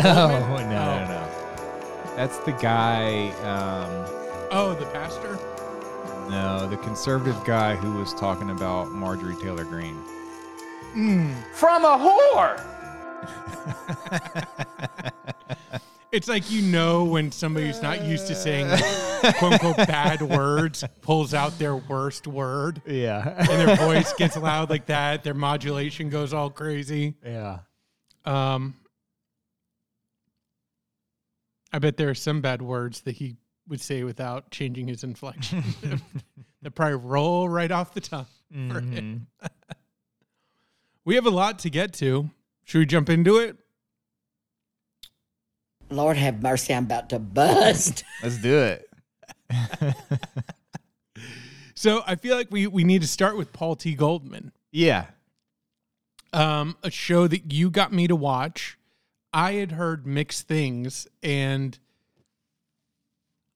No, no, Goldman? no, no. That's the guy. Um, Oh, the pastor? no, the conservative guy who was talking about Marjorie Taylor Greene. From a whore. It's like you know when somebody who's not used to saying quote unquote bad words pulls out their worst word Yeah. and their voice gets loud like that, their modulation goes all crazy. yeah. Um, I bet there are some bad words that he would say without changing his inflection. that probably roll right off the tongue. for him. we have a lot to get to. Should we jump into it? Lord have mercy, I'm about to bust. Let's do it. So I feel like we we need to start with Paul T. Goldman, Yeah. um, a show that you got me to watch. I had heard mixed things, and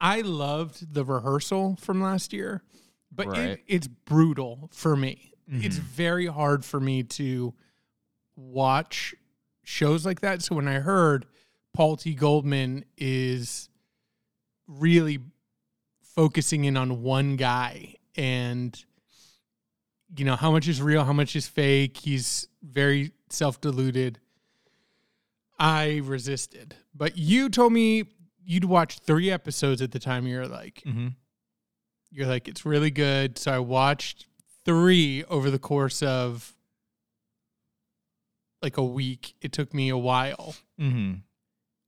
I loved the rehearsal from last year, but Right. it, it's brutal for me. Mm-hmm. It's very hard for me to watch shows like that. So when I heard Paul T. Goldman is really focusing in on one guy and you know how much is real how much is fake he's very self-deluded i resisted but you told me you'd watch three episodes at the time you're like Mm-hmm. you're like it's really good so i watched three over the course of like a week it took me a while Mm-hmm.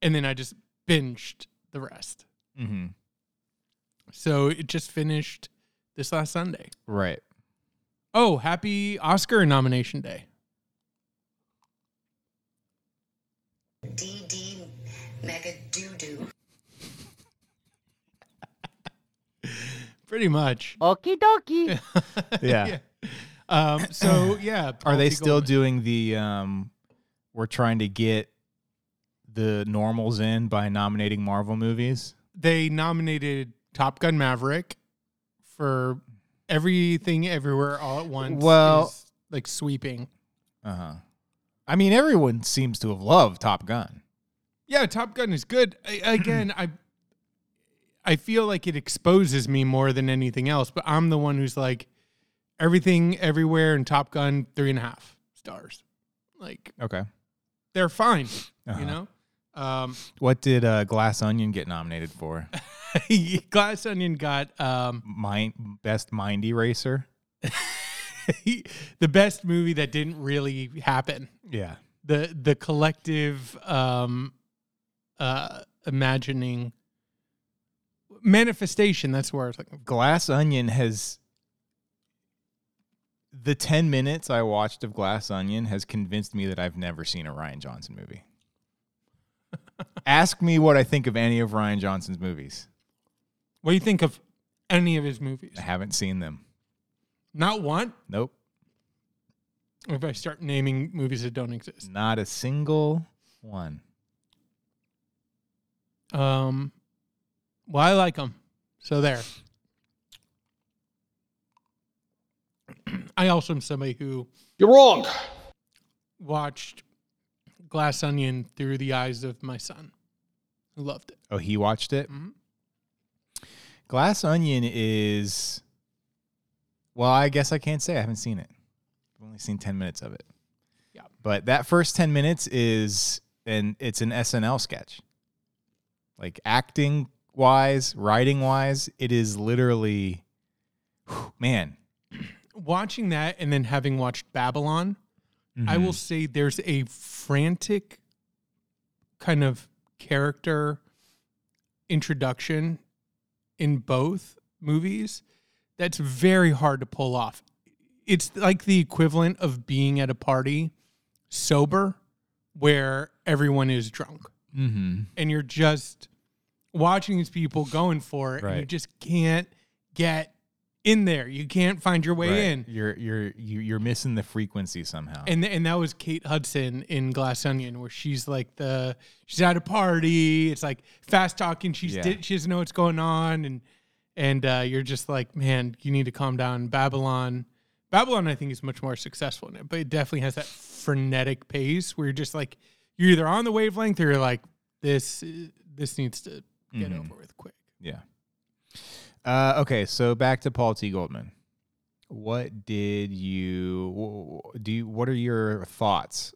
and then i just binged the rest Mm-hmm. so it just finished this last sunday Right. Oh, happy Oscar nomination day. DD mega doo doo. Pretty much. Okie dokie. Yeah. Um, so yeah. Are they still Goldman. doing the um we're trying to get the normals in by nominating Marvel movies? They nominated Top Gun Maverick for everything everywhere all at once. Well- is, like sweeping. Uh-huh. I mean, everyone seems to have loved Top Gun. Yeah, Top Gun is good. I, again, I I feel like it exposes me more than anything else, but I'm the one who's like everything everywhere and Top Gun three and a half stars. Like Okay. they're fine, Uh-huh. you know. Um, What did uh, Glass Onion get nominated for? Glass Onion got um, Mind best mind eraser. the best movie that didn't really happen. Yeah. The the collective um, uh, imagining manifestation. That's where I was like, Glass Onion has the 10 minutes I watched of Glass Onion has convinced me that I've never seen a Rian Johnson movie. Ask me what I think of any of Rian Johnson's movies. what do you think of any of his movies? I haven't seen them. Not one. Nope. Or if I start naming movies that don't exist, Not a single one. um, well, I like them. So there. I also am somebody who You're wrong. watched Glass Onion through the eyes of my son, loved it. Oh, he watched it? Mhm. Glass Onion is. Well, I guess I can't say I haven't seen it. I've only seen 10 minutes of it. Yeah. But that first 10 minutes is and it's an SNL sketch. Like acting wise, writing wise, it is literally whew, man. Watching that and then having watched Babylon, I Mhm. will say there's a frantic kind of character introduction in both movies that's very hard to pull off. It's like the equivalent of being at a party sober where everyone is drunk Mhm. and you're just watching these people going for it and you just can't get in there. You can't find your way Right. in. You're you're you- you're missing the frequency somehow. And and that was Kate Hudson in Glass Onion, where she's like the she's at a party. It's like fast talking. She's Yeah. di- she doesn't know what's going on, and and uh, you're just like, man, you need to calm down. Babylon, Babylon, I think, is much more successful in it, but it definitely has that frenetic pace where you're just like you're either on the wavelength or you're like this this needs to get Mhm. over with quick. Yeah. Uh, okay, so back to Paul T. Goldman. What did you do? You, what are your thoughts?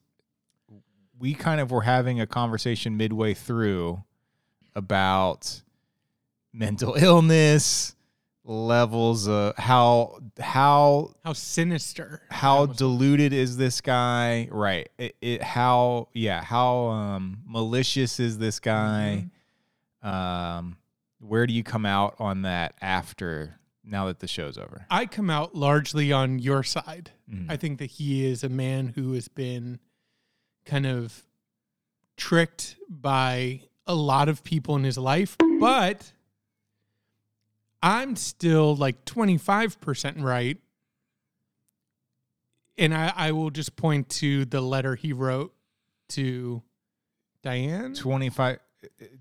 We kind of were having a conversation midway through about mental illness levels, uh, how how How sinister! how diluted is this guy right it, it how yeah how um malicious is this guy um where do you come out on that after now that the show's over I come out largely on your side. Mhm. I think that he is a man who has been kind of tricked by a lot of people in his life, but I'm still like 25% right. And I, I will just point to the letter he wrote to Diane 25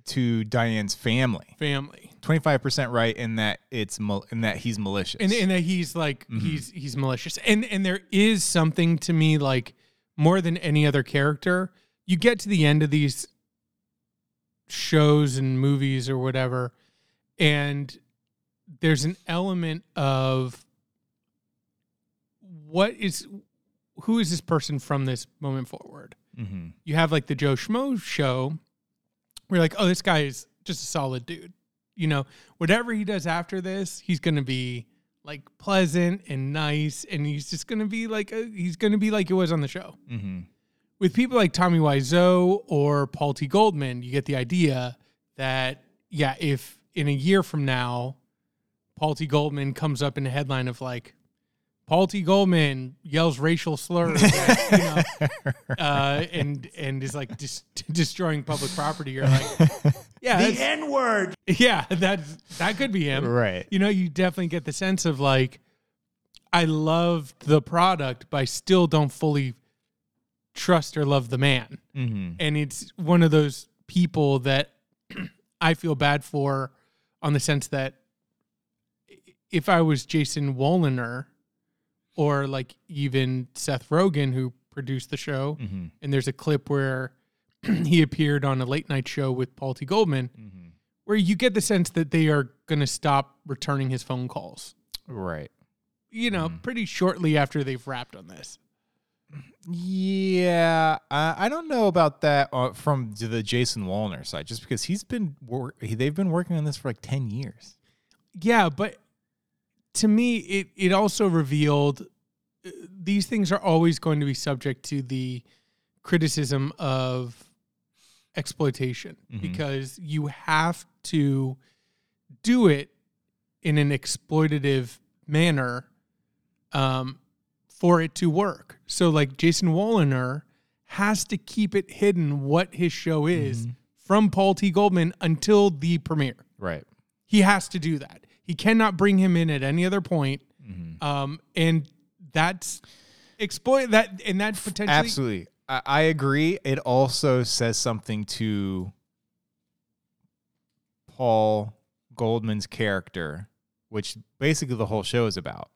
to Diane's family family. 25% right in that it's mal- in that he's malicious and and that he's like Mhm. he's he's malicious and and there is something to me like more than any other character you get to the end of these shows and movies or whatever and there's an element of what is who is this person from this moment forward Mhm. you have like the Joe Schmo show where you're like, oh, this guy is just a solid dude. You know, whatever he does after this, he's gonna be like pleasant and nice, and he's just gonna be like a, he's gonna be like he was on the show. Mhm. With people like Tommy Wiseau or Paul T. Goldman, you get the idea that yeah, if in a year from now, Paul T. Goldman comes up in a headline of like. Paul T. Goldman yells racial slurs, at, you know, uh, and and is like dis- destroying public property. You're like, yeah, the N word. yeah, that that could be him, right You know, you definitely get the sense of like, I love the product, but I still don't fully trust or love the man, Mhm. and it's one of those people that I feel bad for, on the sense that if I was Jason Woliner, or like even Seth Rogen, who produced the show, Mhm. and there's a clip where he appeared on a late night show with Paul T. Goldman, Mhm. where you get the sense that they are going to stop returning his phone calls. right You know, pretty shortly after they've wrapped on this. Yeah, I, I don't know about that uh, from the Jason Woliner side, just because he's been wor- they've been working on this for like ten years. Yeah, but to me, it it also revealed uh, these things are always going to be subject to the criticism of exploitation Mhm. because you have to do it in an exploitative manner um, for it to work. So, like Jason Woliner has to keep it hidden what his show is from Paul T. Goldman until the premiere. Right. He has to do that. He cannot bring him in at any other point. Um, and that's exploit that, and that potentially Absolutely, I, I agree. It also says something to Paul Goldman's character, which basically the whole show is about.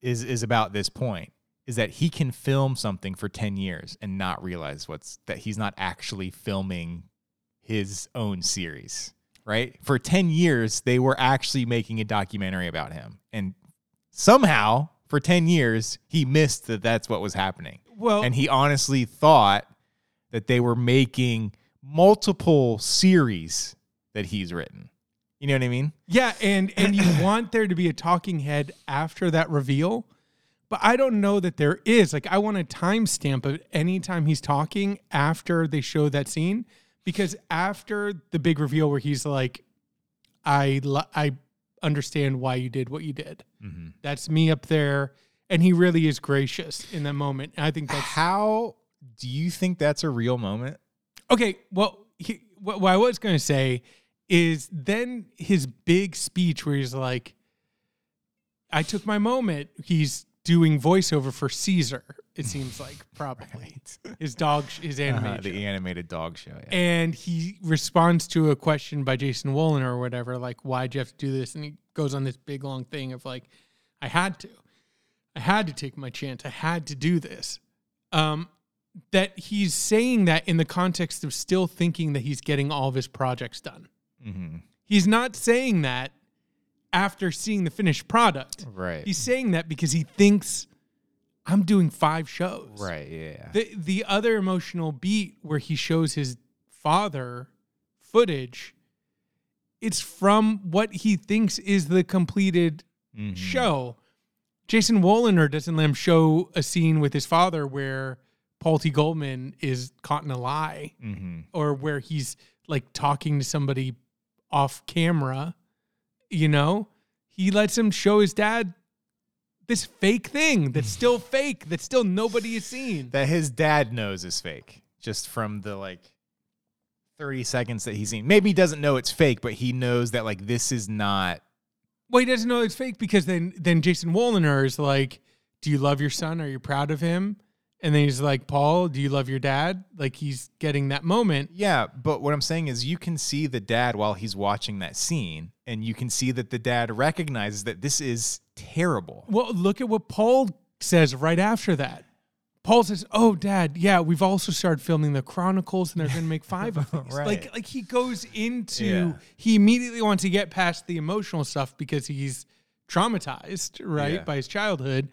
Is is about this point is that he can film something for 10 years and not realize what's that he's not actually filming his own series, right? For 10 years they were actually making a documentary about him and somehow for 10 years he missed that that's what was happening Well, and he honestly thought that they were making multiple series that he's written. You know what I mean? Yeah, and and you want there to be a talking head after that reveal, but I don't know that there is. Like, I want a timestamp of any time he's talking after they show that scene, because after the big reveal where he's like, "I I understand why you did what you did. Mm-hmm. That's me up there," and he really is gracious in that moment. And I think that's How do you think that's a real moment? Okay, well, he, what, what I was going to say is then his big speech where he's like, I took my moment. He's doing voiceover for Caesar, it seems like, probably. His dog, his. Uh-huh, the animated dog show. Yeah. and he responds to a question by Jason Woliner or whatever, like, why'd you have to do this? And he goes on this big long thing of like, I had to. I had to take my chance. I had to do this. Um, that he's saying that in the context of still thinking that he's getting all of his projects done. Mm-hmm. He's not saying that after seeing the finished product. Right. He's saying that because he thinks I'm doing five shows. right. Yeah. The the other emotional beat where he shows his father footage, it's from what he thinks is the completed Mhm. show. Jason Woliner doesn't let him show a scene with his father where Paul T. Goldman is caught in a lie Mhm. or where he's like talking to somebody off camera, you know? He lets him show his dad this fake thing that's still fake, that still nobody has seen. That his dad knows is fake, just from the like thirty seconds that he's seen. Maybe he doesn't know it's fake, but he knows that like this is not. Well, he doesn't know it's fake because then then Jason Woliner is like, "Do you love your son? Are you proud of him?" And then he's like, "Paul, do you love your dad?" Like he's getting that moment. Yeah, but what I'm saying is you can see the dad while he's watching that scene, and you can see that the dad recognizes that this is terrible. Well, look at what Paul says right after that. Paul says, "Oh, Dad, yeah, we've also started filming the Chronicles, and they're going to make five of these." Right. Like, like he goes into Yeah. he immediately wants to get past the emotional stuff because he's traumatized, right, Yeah. by his childhood,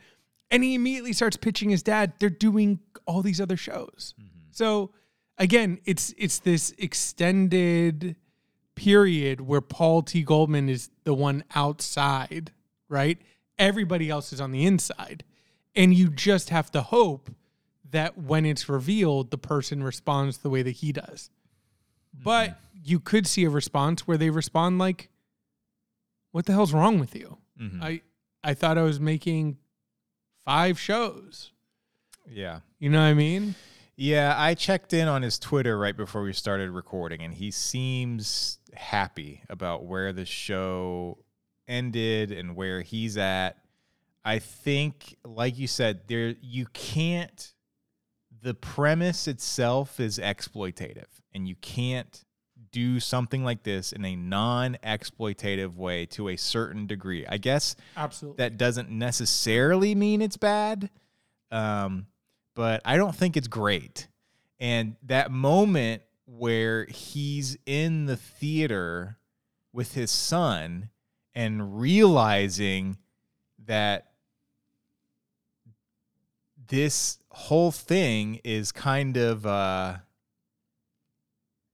and he immediately starts pitching his dad. They're doing all these other shows, mm-hmm. so again, it's it's this extended period where Paul T. Goldman is the one outside, right? Everybody else is on the inside. And you just have to hope that when it's revealed, the person responds the way that he does. But you could see a response where they respond like, What the hell's wrong with you? Mhm. I I thought I was making five shows. Yeah. You know what I mean? Yeah, I checked in on his Twitter right before we started recording, and he seems happy about where the show ended and where he's at. I think, like you said, there you can't. The premise itself is exploitative, and you can't do something like this in a non-exploitative way to a certain degree. I guess Absolutely. that doesn't necessarily mean it's bad, um, but I don't think it's great. And that moment where he's in the theater with his son and realizing that this whole thing is kind of uh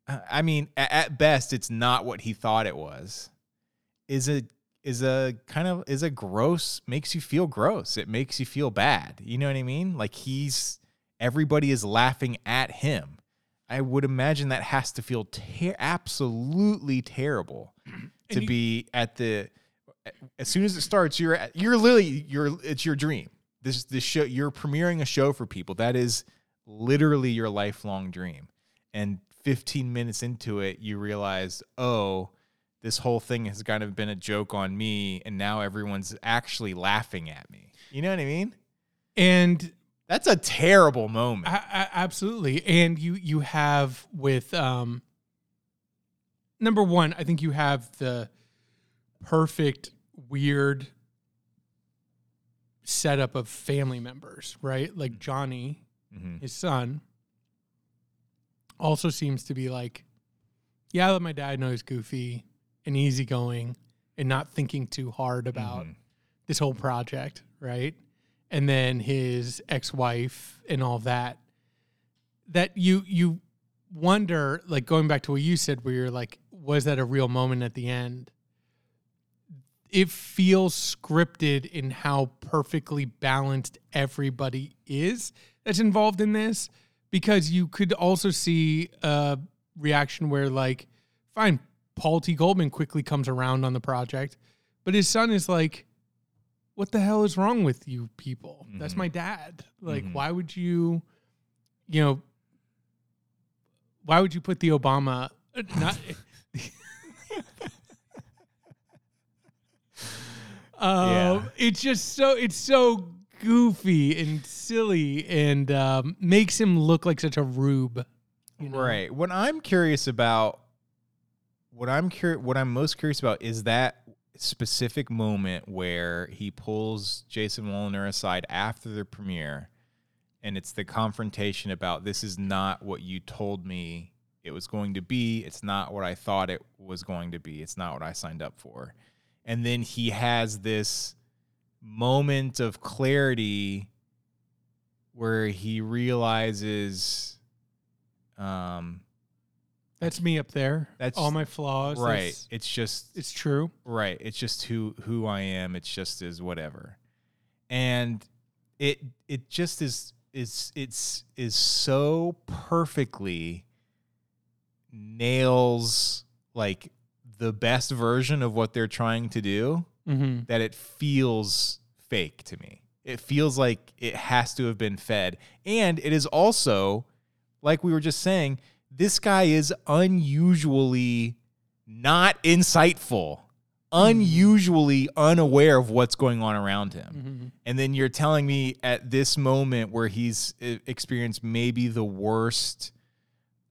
I mean at best it's not what he thought it was. Is a is a kind of is a gross makes you feel gross. It makes you feel bad. You know what i mean? Like he's everybody is laughing at him. I would imagine that has to feel ter- absolutely terrible to you- be at the as soon as it starts you're at, you're literally you're it's your dream. This this show you're premiering a show for people. That is literally your lifelong dream. And 15 minutes into it you realize oh this whole thing has kind of been a joke on me and now everyone's actually laughing at me. You know what i mean? And that's a terrible moment. A- a- absolutely. And you you have with um number one i think you have the perfect weird setup of family members right like johnny Mhm. his son also seems to be like yeah I let my dad know he's goofy and easygoing and not thinking too hard about Mhm. this whole project, right? And then his ex-wife and all that. That you you wonder, like going back to what you said, where you're like, was that a real moment at the end? It feels scripted in how perfectly balanced everybody is that's involved in this, because you could also see a reaction where like, fine, Paul T. Goldman quickly comes around on the project, but his son is like, what the hell is wrong with you people? That's Mhm. my dad. Like, Mhm. why would you, you know, why would you put the Obama uh, not? um, Yeah. it's just so it's so goofy and silly and um, makes him look like such a rube. you know? Right. What I'm curious about, what I'm curious, what I'm most curious about is that specific moment where he pulls Jason Woliner aside after the premiere and it's the confrontation about this is not what you told me it was going to be. It's not what I thought it was going to be. It's not what I signed up for. And then he has this moment of clarity where he realizes um That's me up there. That's- all my flaws. right That's- it's just it's true. Right. It's just who who I am. It's just is whatever. And it it just is is it's is so perfectly nails like the best version of what they're trying to do Mm-hmm. that it feels fake to me. It feels like it has to have been fed. And it is also, like we were just saying, this guy is unusually not insightful, unusually unaware of what's going on around him. Mm-hmm. And then you're telling me at this moment where he's uh, experienced maybe the worst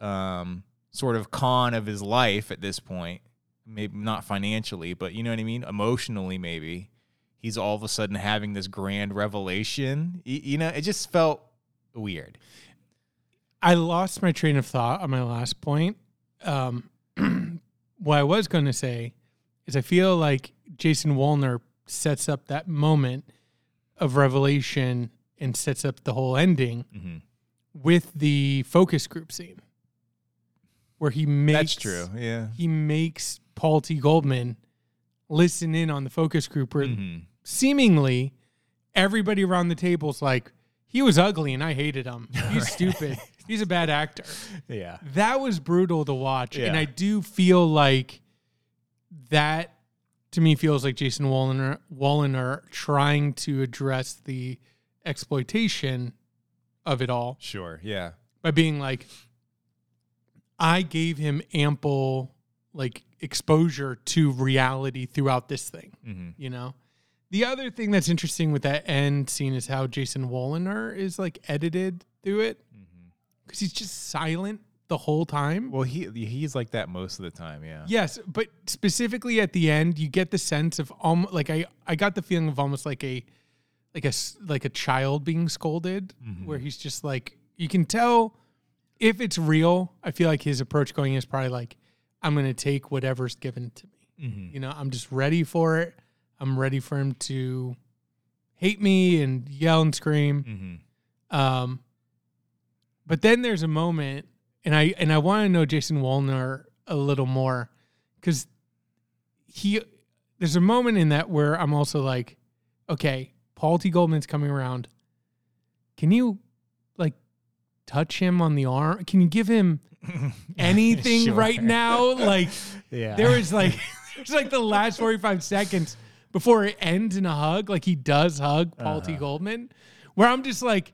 um, sort of con of his life at this point, maybe not financially, but you know what I mean? Emotionally, maybe. He's all of a sudden having this grand revelation. Y- You know, it just felt weird. I lost my train of thought on my last point. Um, what I was going to say is I feel like Jason Woliner sets up that moment of revelation and sets up the whole ending Mhm. with the focus group scene where he makes That's true. Yeah. he makes Paul T. Goldman listen in on the focus group where Mhm. seemingly everybody around the table's like, he was ugly and I hated him. He's stupid. He's a bad actor. Yeah. That was brutal to watch. And I do feel like that to me feels like Jason Woliner, Woliner trying to address the exploitation of it all Sure. Yeah. by being like, I gave him ample like exposure to reality throughout this thing. hmm You know, the other thing that's interesting with that end scene is how Jason Woliner is like edited through it because he's just silent the whole time. Well, he he's like that most of the time. Yeah. Yes, but specifically at the end, you get the sense of almost like I I got the feeling of almost like a like a s- like a child being scolded, where he's just like you can tell if it's real. I feel like his approach going is probably like I'm gonna take whatever's given to me. Mhm. You know, I'm just ready for it. I'm ready for him to hate me and yell and scream. Mhm. Um, but then there's a moment, and I and I want to know Jason Woliner a little more because he there's a moment in that where I'm also like, okay, Paul T. Goldman's coming around. Can you like touch him on the arm? Can you give him anything Sure. right now? Like Yeah. there was like there's like the last 45 seconds before it ends in a hug like he does hug paul t Uh-huh. goldman where i'm just like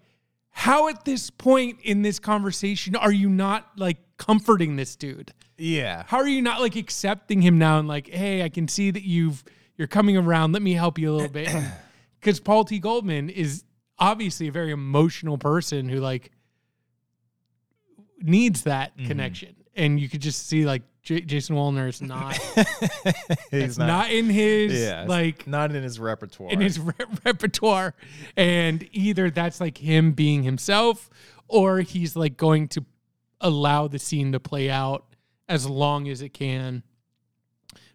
how at this point in this conversation are you not like comforting this dude yeah. how are you not like accepting him now and like hey i can see that you've you're coming around let me help you a little bit because paul t goldman is obviously a very emotional person who like needs that Mm-hmm. connection and you could just see like J- jason woliner is not He's it's not, in his Yeah. like not in his repertoire. in his re- repertoire and either that's like him being himself or he's like going to allow the scene to play out as long as it can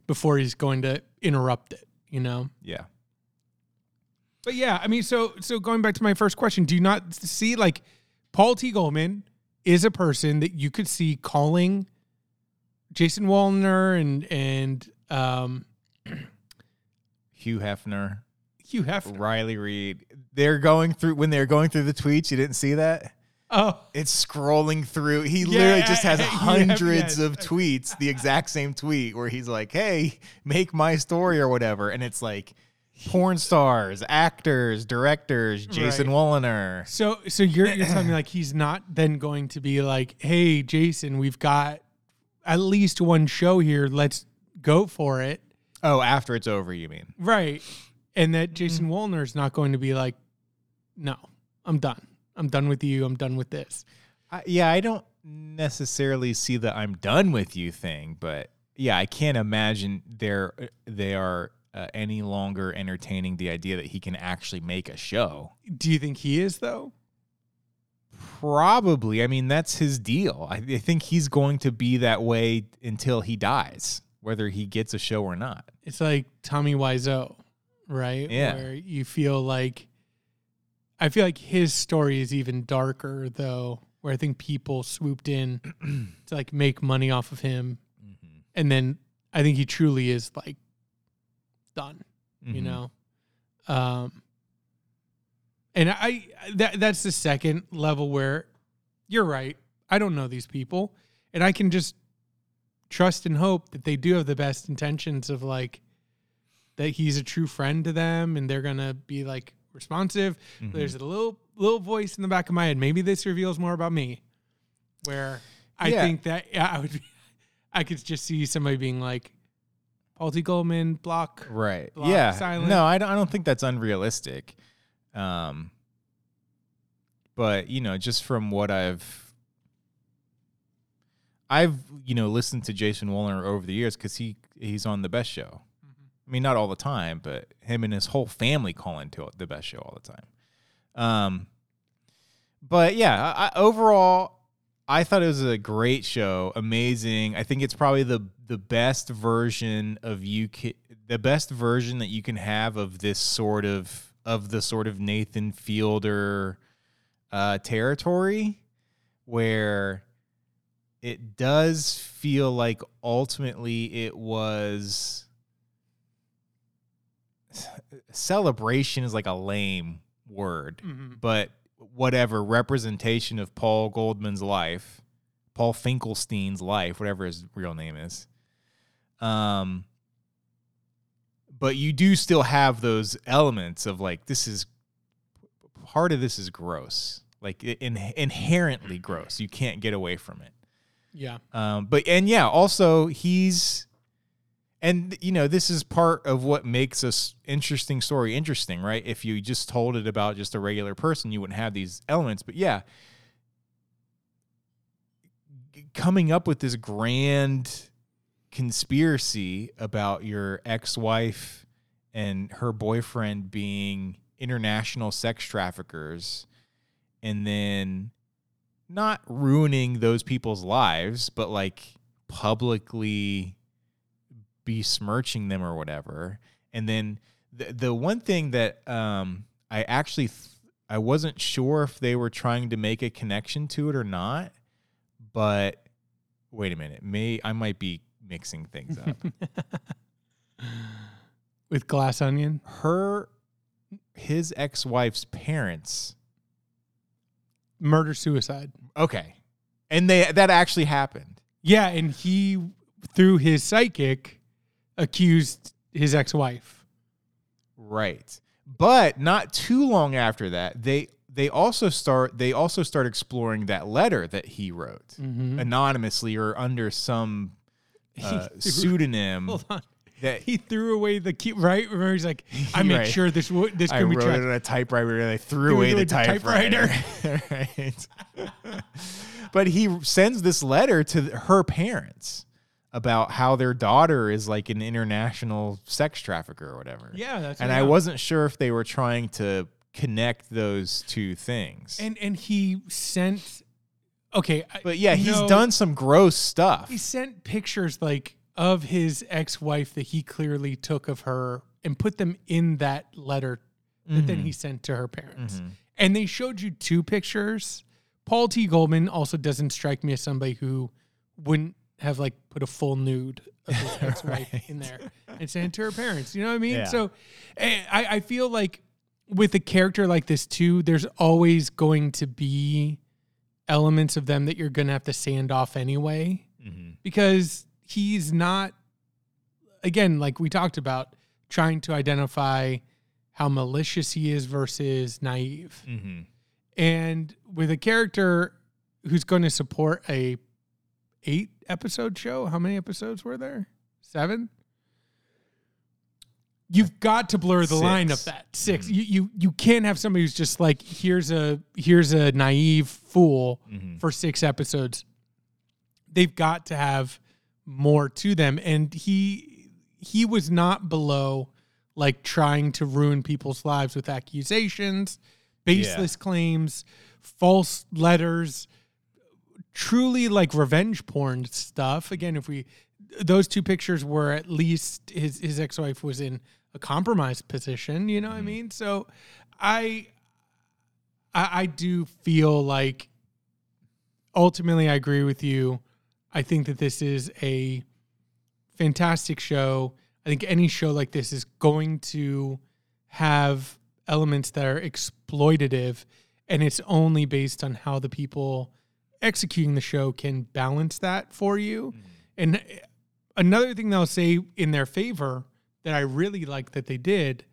before he's going to interrupt it you know yeah. but yeah i mean so so going back to my first question do you not see like paul t goldman is a person that you could see calling jason woliner and and um Hugh Hefner, hugh hefner Riley Reid. They're going through when they're going through the tweets. You didn't see that? oh It's scrolling through. He literally just has Yeah, hundreds yes. of tweets, the exact same tweet where he's like, "Hey, make my story or whatever," and it's like porn stars, actors, directors, Jason Right. Woliner. So so you're you're telling me like he's not then going to be like, hey Jason, we've got at least one show here. Let's go for it. Oh, after it's over, you mean? Right. And that Mm-hmm. Jason Woliner is not going to be like, no, I'm done. I'm done with you. I'm done with this. I, yeah, I don't necessarily see the "I'm done with you" thing, but yeah, I can't imagine they're they are uh, any longer entertaining the idea that he can actually make a show. Do you think he is though? Probably. I mean, that's his deal. I, I think he's going to be that way until he dies, whether he gets a show or not. It's like Tommy Wiseau, right? Yeah. Where you feel like I feel like his story is even darker though, where I think people swooped in to like make money off of him. And then I think he truly is like done, you Mhm. know. Um and I that that's the second level where you're right. I don't know these people and I can just trust and hope that they do have the best intentions of like that he's a true friend to them and they're gonna be like responsive. Mhm. There's a little little voice in the back of my head. Maybe this reveals more about me, where I Yeah. think that yeah, I would be, I could just see somebody being like, Paul T. Goldman block. Right. block, yeah. silent. No, I don't, I don't think that's unrealistic. Um, but you know, just from what I've, I've you know listened to Jason Woliner over the years because he he's on the Best Show. I mean, not all the time, but him and his whole family call into the Best Show all the time. Um, but yeah, I, I, overall, I thought it was a great show, amazing. I think it's probably the the best version of you ca- the best version that you can have of this sort of of the sort of Nathan Fielder uh, territory, where it does feel like ultimately it was celebration is like a lame word Mhm. but whatever representation of Paul Goldman's life, Paul Finkelstein's life, whatever his real name is. Um, but you do still have those elements of like this is part of this is gross, like in, inherently gross. You can't get away from it. Yeah. Um, but and yeah, also he's and you know this is part of what makes a s- interesting story interesting, right? If you just told it about just a regular person, you wouldn't have these elements. But yeah, coming up with this grand conspiracy about your ex-wife and her boyfriend being international sex traffickers and then not ruining those people's lives, but like publicly besmirching them or whatever. And then the the one thing that um I actually th- I wasn't sure if they were trying to make a connection to it or not, but wait a minute, may I might be mixing things up. With Glass Onion. Her his ex-wife's parents Murder suicide. Okay. And they that actually happened. Yeah, and he through his psychic accused his ex-wife. Right. But not too long after that, they they also start they also start exploring that letter that he wrote Mhm. anonymously or under some uh, threw- pseudonym Hold on. that He threw away the key, right? Remember, he's like, I made Right. sure this would this I be wrote tracked. it on a typewriter and I threw Threw away away the typewriter. typewriter. right. but he sends this letter to her parents about how their daughter is like an international sex trafficker or whatever. Yeah, that's and I got. wasn't sure if they were trying to connect those two things. And and he sent. Okay, but yeah, he's no, done some gross stuff. He sent pictures like of his ex-wife that he clearly took of her and put them in that letter that Mm-hmm. then he sent to her parents. And they showed you two pictures. Paul T. Goldman also doesn't strike me as somebody who wouldn't have like put a full nude of his ex-wife in there and sent it to her parents. You know what I mean? Yeah. So eh, I, I feel like with a character like this too, there's always going to be elements of them that you're going to have to sand off anyway Mm-hmm. because he's not again like we talked about trying to identify how malicious he is versus naive Mm-hmm. and with a character who's going to support a eight episode show how many episodes were there seven you've got to blur the line of Six. that 6 you, you you can't have somebody who's just like here's a here's a naive fool Mhm. for six episodes they've got to have more to them and he he was not below like trying to ruin people's lives with accusations, baseless claims, false letters, truly like revenge porn stuff. Again, if we those two pictures were at least his his ex-wife was in a compromised position, you know what I mm-hmm. mean? So I I, I do feel like ultimately I agree with you. I think that this is a fantastic show. I think any show like this is going to have elements that are exploitative, and it's only based on how the people executing the show can balance that for you. Mm-hmm. And another thing that I'll say in their favor that I really like that they did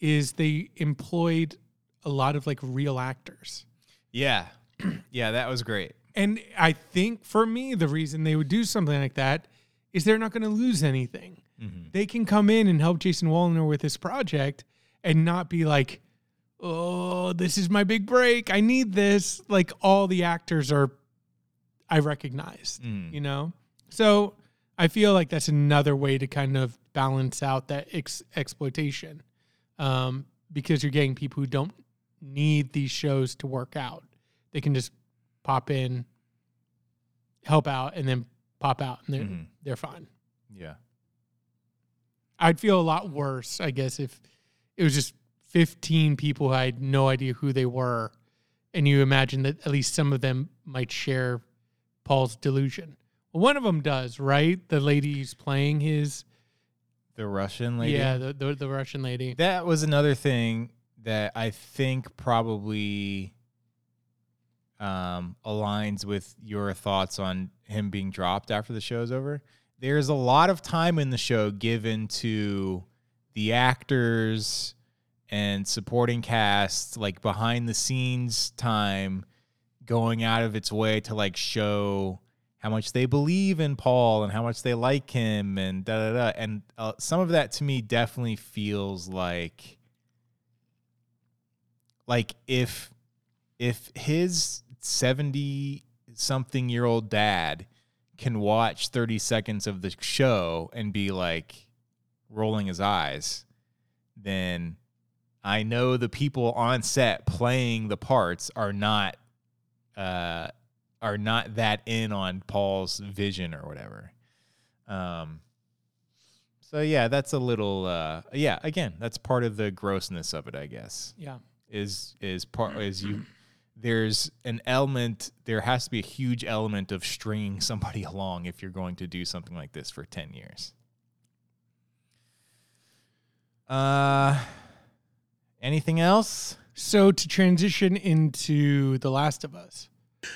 is they employed a lot of like real actors. Yeah. yeah, that was great. And I think for me, the reason they would do something like that is they're not going to lose anything. Mm-hmm. They can come in and help Jason Woliner with this project and not be like, oh, this is my big break. I need this. Like all the actors are, I recognize, mm. you know? So I feel like that's another way to kind of balance out that ex- exploitation um, because you're getting people who don't need these shows to work out. They can just pop in, help out, and then pop out, and they're Mhm. they're fine. Yeah. I'd feel a lot worse, I guess, if it was just 15 people who I had no idea who they were, and you imagine that at least some of them might share Paul's delusion. One of them does, right? The lady's playing his, The Russian lady. yeah, the, the the Russian lady. That was another thing that I think probably um, aligns with your thoughts on him being dropped after the show's over. There's a lot of time in the show given to the actors and supporting cast, like behind the scenes time, going out of its way to like show how much they believe in Paul and how much they like him and da da da. And uh, some of that to me definitely feels like like if if his 70 something year old dad can watch 30 seconds of the show and be like rolling his eyes then i know the people on set playing the parts are not uh are not that in on paul's vision or whatever. Um so yeah that's a little uh yeah again that's part of the grossness of it i guess. Yeah. is is part is you there's an element there has to be a huge element of stringing somebody along if you're going to do something like this for 10 years. Uh anything else? So to transition into The Last of Us,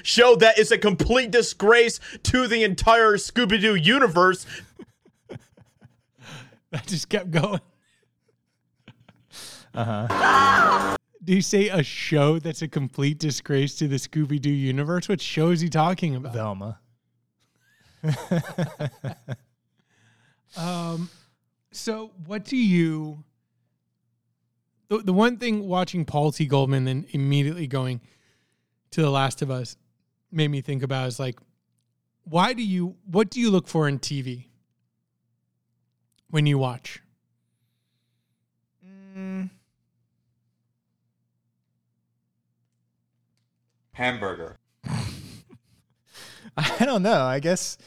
show that is a complete disgrace to the entire Scooby Doo universe. that just kept going. Uh huh. Do you say a show that's a complete disgrace to the Scooby Doo universe? What show is he talking about? velma um, So, what do you? The, the one thing watching Paul T. Goldman and immediately going to The Last of Us made me think about is like, why do you? What do you look for in TV when you watch? Hamburger. i don't know i guess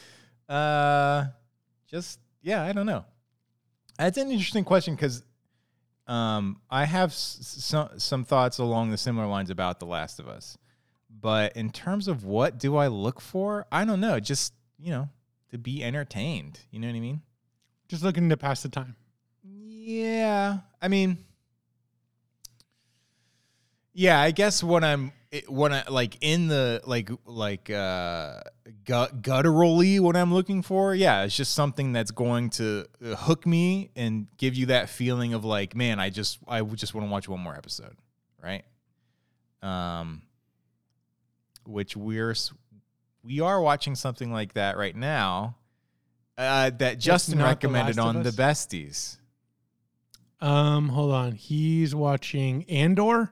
uh just yeah i don't know that's an interesting question because um i have s- some some thoughts along the similar lines about the last of us but in terms of what do i look for i don't know just you know to be entertained you know what i mean Just looking to pass the time. yeah i mean yeah i guess when i'm when i like in the like like uh gut gutturally what i'm looking for yeah it's just something that's going to uh, hook me and give you that feeling of like man i just i just want to watch one more episode right um which we're we are watching something like that right now uh that justin not The recommended on the besties Um, hold on. He's watching Andor.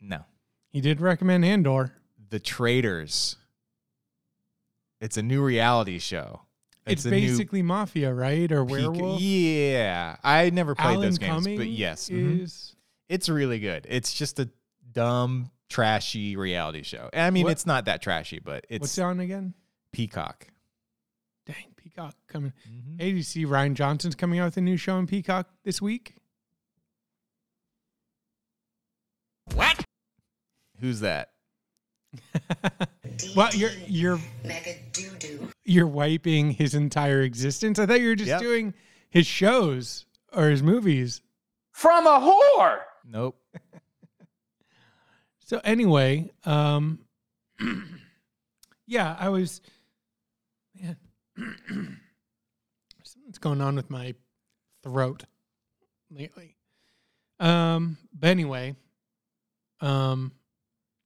no He did recommend Andor. The Traitors. It's a new reality show. It's, new basically Mafia, right? Or Werewolf. Yeah, I never played Alan those games, Cumming but yes, mhm. is it's really good. It's just a dumb, trashy reality show. I mean, What- it's not that trashy, but it's what's on again? Peacock. Dang, Peacock coming. Mhm. Hey, do you see Rian Johnson's coming out with a new show on Peacock this week? What? Who's that? Well, you're you're Mega doo doo. you're wiping his entire existence. I thought you were just Yep. doing his shows or his movies. From a whore. Nope. So anyway, um yeah, I was man something's going on with my throat lately. Um but anyway, um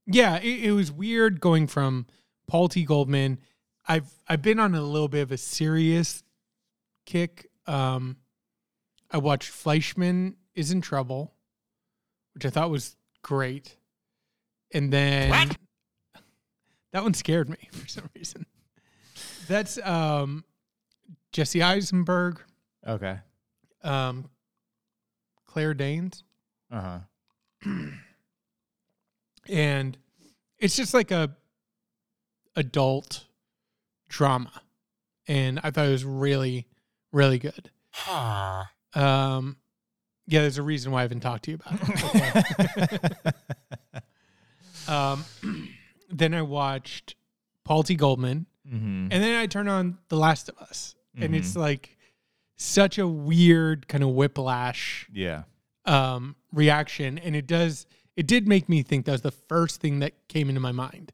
yeah, it, it was weird going from Paul T. Goldman. I've I've been on a little bit of a serious kick. Um I watched Fleishman is in trouble, which I thought was great. And then that one scared me for some reason. That's um Jesse Eisenberg, Okay. um Claire Danes. Uh huh. and it's just like a adult drama and i thought it was really really good um yeah there's a reason why i haven't talked to you about it. um then i watched paul t goldman mm-hmm. and then i turn on the last of us and it's like such a weird kind of whiplash Yeah. um, reaction, and it does. It did make me think that was the first thing that came into my mind.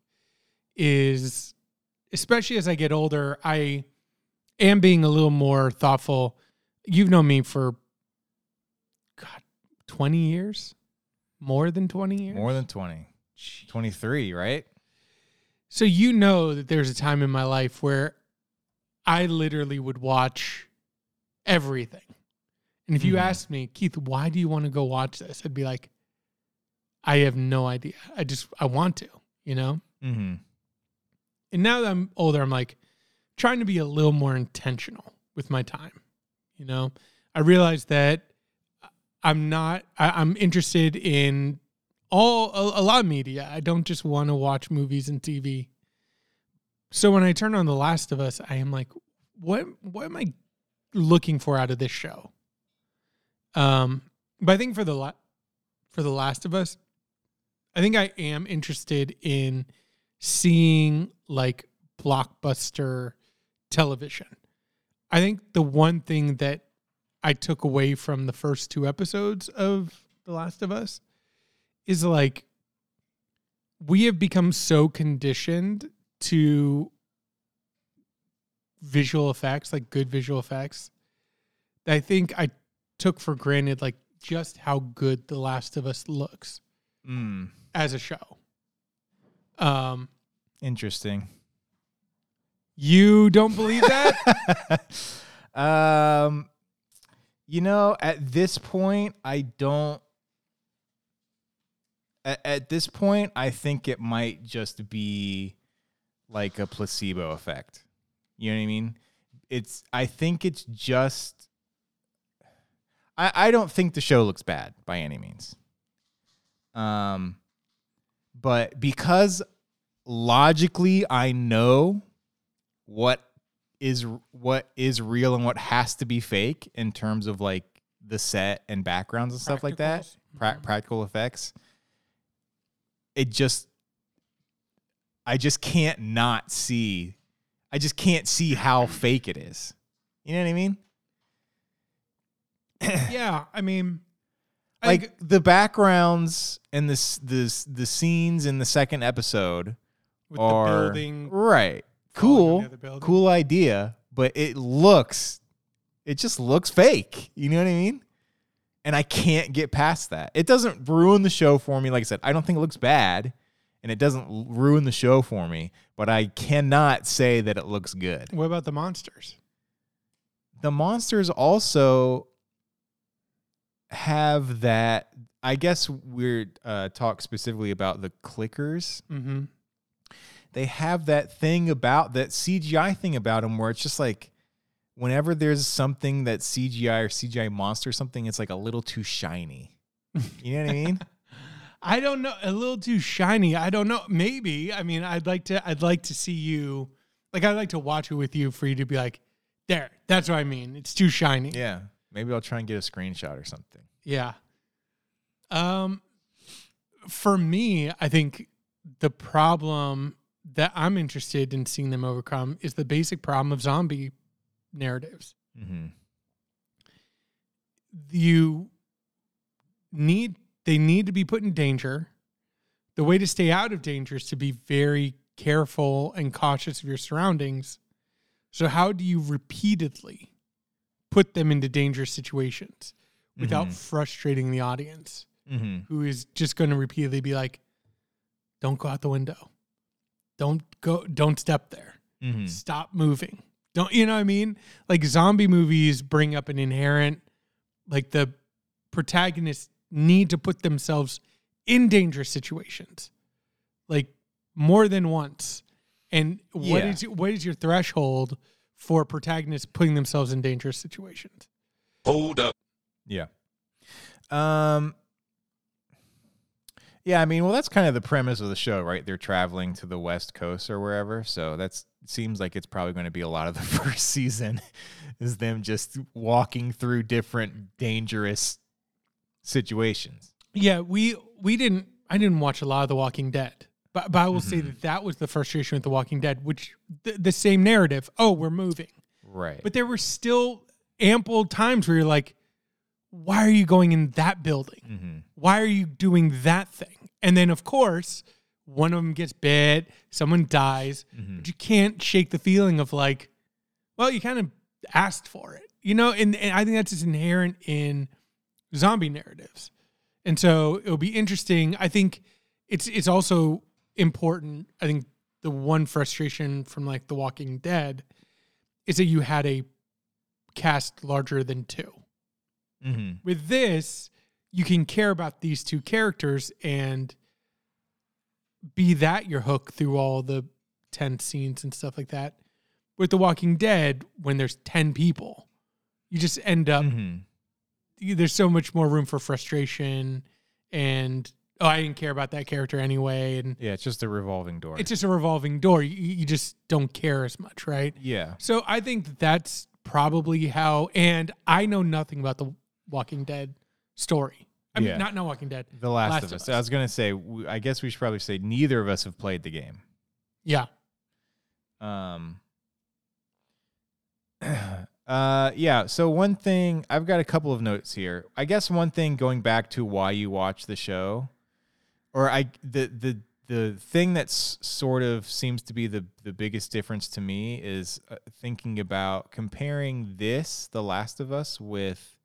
Is especially as I get older, I am being a little more thoughtful. You've known me for God, twenty years, more than twenty years, More than 20. 23, right? So you know that there's a time in my life where I literally would watch everything. And if you Mhm. asked me, Keith, why do you want to go watch this? I'd be like, I have no idea. I just I want to, you know? Mm-hmm. And now that I'm older, I'm like trying to be a little more intentional with my time. You know, I realize that I'm not. I, I'm interested in all a, a lot of media. I don't just want to watch movies and TV. So when I turn on The Last of Us, I am like, what? What am I looking for out of this show? Um, but I think for the la- for The Last of Us, I think I am interested in seeing like blockbuster television. I think the one thing that I took away from the first two episodes of The Last of Us is like we have become so conditioned to visual effects, like good visual effects, that I think I took for granted like just how good The Last of Us looks Mm. as a show. Um, Interesting. you don't believe that? um, you know, at this point, I don't. At, at this point, I think it might just be like a placebo effect. You know what I mean? It's. I think it's just. I I don't think the show looks bad by any means. Um, but because logically I know what is what is real and what has to be fake in terms of like the set and backgrounds and stuff like that, pra- Mhm. practical effects. It just, I just can't not see. I just can't see how fake it is. You know what I mean? yeah, I mean, I like the backgrounds and this this the scenes in the second episode with are the building, right cool cool idea but it looks it just looks fake you know what i mean and i can't get past that it doesn't ruin the show for me like i said i don't think it looks bad and it doesn't ruin the show for me but i cannot say that it looks good What about the monsters? the monsters also have that i guess we're uh talk specifically about the clickers Mm-hmm. they have that thing about that CGI thing about them where it's just like whenever there's something that CGI or CGI monster or something, it's like a little too shiny. You know what I mean? I don't know. A little too shiny. I don't know. Maybe. I mean, I'd like to. I'd like to see you. Like, I'd like to watch it with you for you to be like, there. That's what I mean. It's too shiny. Yeah. Maybe I'll try and get a screenshot or something. Yeah. Um, for me, I think the problem that I'm interested in seeing them overcome is the basic problem of zombie narratives. Mm-hmm. You need they need to be put in danger. The way to stay out of danger is to be very careful and cautious of your surroundings. So how do you repeatedly put them into dangerous situations without Mhm. frustrating the audience? Mm-hmm. who is just going to repeatedly be like, "Don't go out the window. Don't go. Don't step there. Mm-hmm. Stop moving. Don't you know what I mean? Like zombie movies bring up an inherent, like the protagonists need to put themselves in dangerous situations, like more than once. And what Yeah. is what is your threshold for protagonists putting themselves in dangerous situations? Hold up. Yeah. Um. Yeah, I mean, well, that's kind of the premise of the show, right? They're traveling to the West Coast or wherever, so that's seems like it's probably going to be a lot of the first season, is them just walking through different dangerous situations. Yeah, we we didn't. I didn't watch a lot of The Walking Dead, but but I will say Mm-hmm. that that was the frustration with The Walking Dead, which the, the same narrative. Oh, we're moving, Right. but there were still ample times where you're like, why are you going in that building? mm-hmm. Why are you doing that thing? And then of course, one of them gets bit, someone dies, Mm-hmm. but you can't shake the feeling of like, well, you kind of asked for it, you know. And, and I think that's just inherent in zombie narratives. And so it'll be interesting. I think it's it's also important. I think the one frustration from like The Walking Dead is that you had a cast larger than two. Mm-hmm. With this, you can care about these two characters and be that your hook through all the tense scenes and stuff like that. With The Walking Dead, when there's 10 people, you just end up Mm-hmm. you- there's so much more room for frustration and oh i didn't care about that character anyway and Yeah, it's just a revolving door. it's just a revolving door you, you just don't care as much right yeah. so i think that that's probably how and i know nothing about the walking dead story i Yeah. mean not no walking dead The Last, Last of of Us. Us. I was gonna say. I guess we should probably say neither of us have played the game. yeah Um. Uh yeah, so one thing I've got a couple of notes here. I guess one thing going back to why you watch the show or I the the the thing that's sort of seems to be the the biggest difference to me is uh, thinking about comparing this The Last of Us with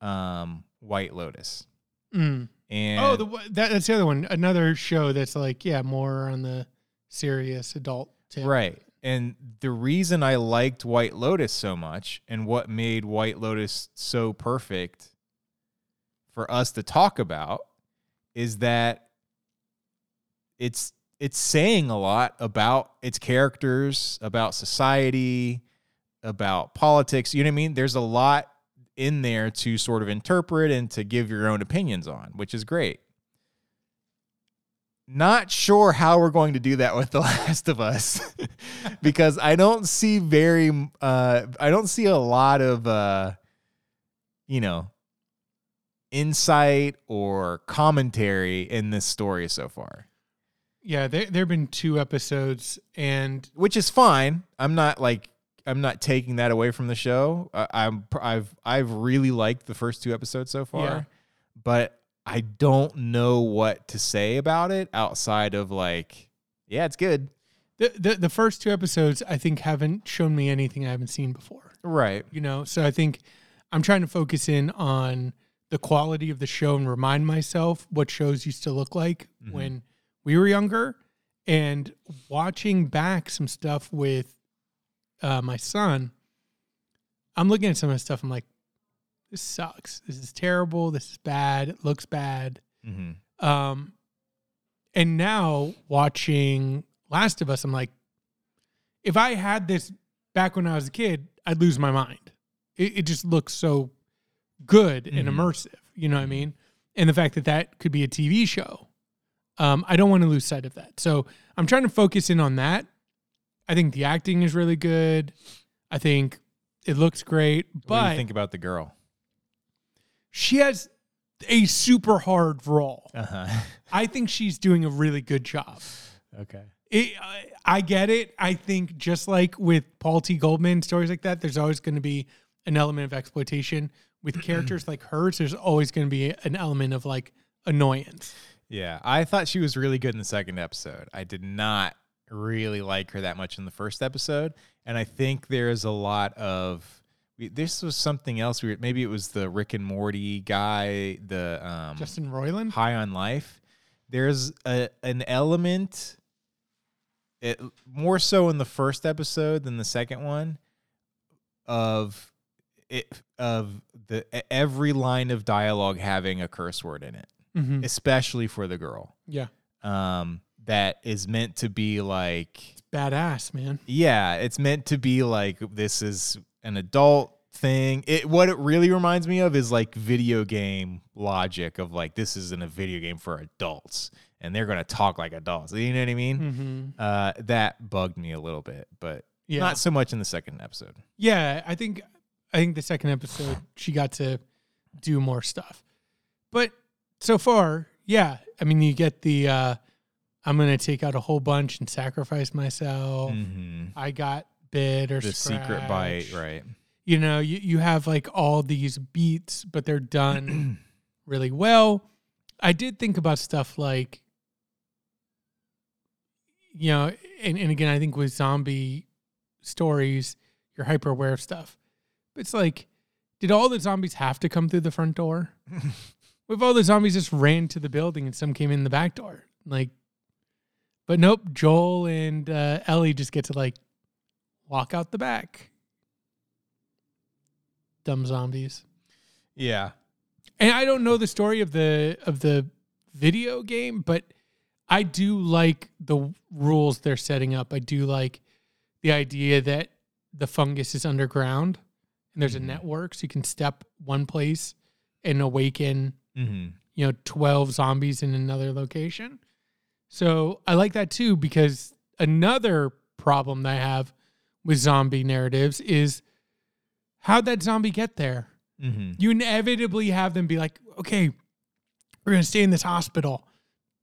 um White Lotus. Mm. And oh the, that, that's the other one another show that's like yeah more on the serious adult tip. Right. And the reason I liked White Lotus so much and what made White Lotus so perfect for us to talk about is that it's it's saying a lot about its characters, about society, about politics. You know what I mean? There's a lot in there to sort of interpret and to give your own opinions on, which is great. Not sure how we're going to do that with The Last of Us because I don't see very uh I don't see a lot of uh you know insight or commentary in this story so far. yeah there, there have been two episodes and which is fine. I'm not like I'm not taking that away from the show. I, I'm I've I've really liked the first two episodes so far, Yeah. but I don't know what to say about it outside of like, yeah, it's good, the, the the first two episodes i think haven't shown me anything i haven't seen before right? you know so i think i'm trying to focus in on the quality of the show and remind myself what shows used to look like mm-hmm. when we were younger and watching back some stuff with uh, my son i'm looking at some of the stuff i'm like this sucks this is terrible this is bad it looks bad Mm-hmm. um, and now watching Last of Us, I'm like, if I had this back when I was a kid, I'd lose my mind. It, it just looks so good and Mhm. immersive. You know what I mean? And the fact that that could be a TV show, um, I don't want to lose sight of that. So I'm trying to focus in on that. I think the acting is really good. I think it looks great, what do but you think about the girl? she has a super hard role. Uh huh. I think she's doing a really good job. okay. It, I, I get it. I think just like with Paul T. Goldman stories like that, there's always going to be an element of exploitation. With characters like hers, there's always going to be an element of like annoyance. Yeah, I thought she was really good in the second episode. I did not really like her that much in the first episode, and I think there's a lot of this was something else. We were, maybe it was the Rick and Morty guy, the um, Justin Roiland. High on Life. There's a an element, it more so in the first episode than the second one, of it of the every line of dialogue having a curse word in it Mhm. especially for the girl. Yeah, Um, that is meant to be like, badass man. yeah, it's meant to be like this is an adult thing. It what it really reminds me of is like video game logic of like this isn't a video game for adults and they're gonna talk like adults. You know what I mean? hmm Uh, that bugged me a little bit, but Yeah, not so much in the second episode. yeah. I think I think the second episode she got to do more stuff, but so far, yeah. I mean, you get the uh, I'm going to take out a whole bunch and sacrifice myself. hmm I got bit or The secret bite, right? You know, you, you have like all these beats, but they're done really well. I did think about stuff like, you know, and, and again, I think with zombie stories, you're hyper aware of stuff. But it's like, did all the zombies have to come through the front door? if all the zombies just ran to the building and some came in the back door? Like, but nope, Joel and uh, Ellie just get to like walk out the back. Dumb zombies. Yeah. And I don't know the story of the of the video game, but I do like the rules they're setting up. I do like the idea that the fungus is underground and there's Mhm. a network so you can step one place and awaken, hmm you know, 12 zombies in another location. So I like that too because another problem that I have with zombie narratives is how'd that zombie get there? hmm you inevitably have them be like, okay, we're going to stay in this hospital.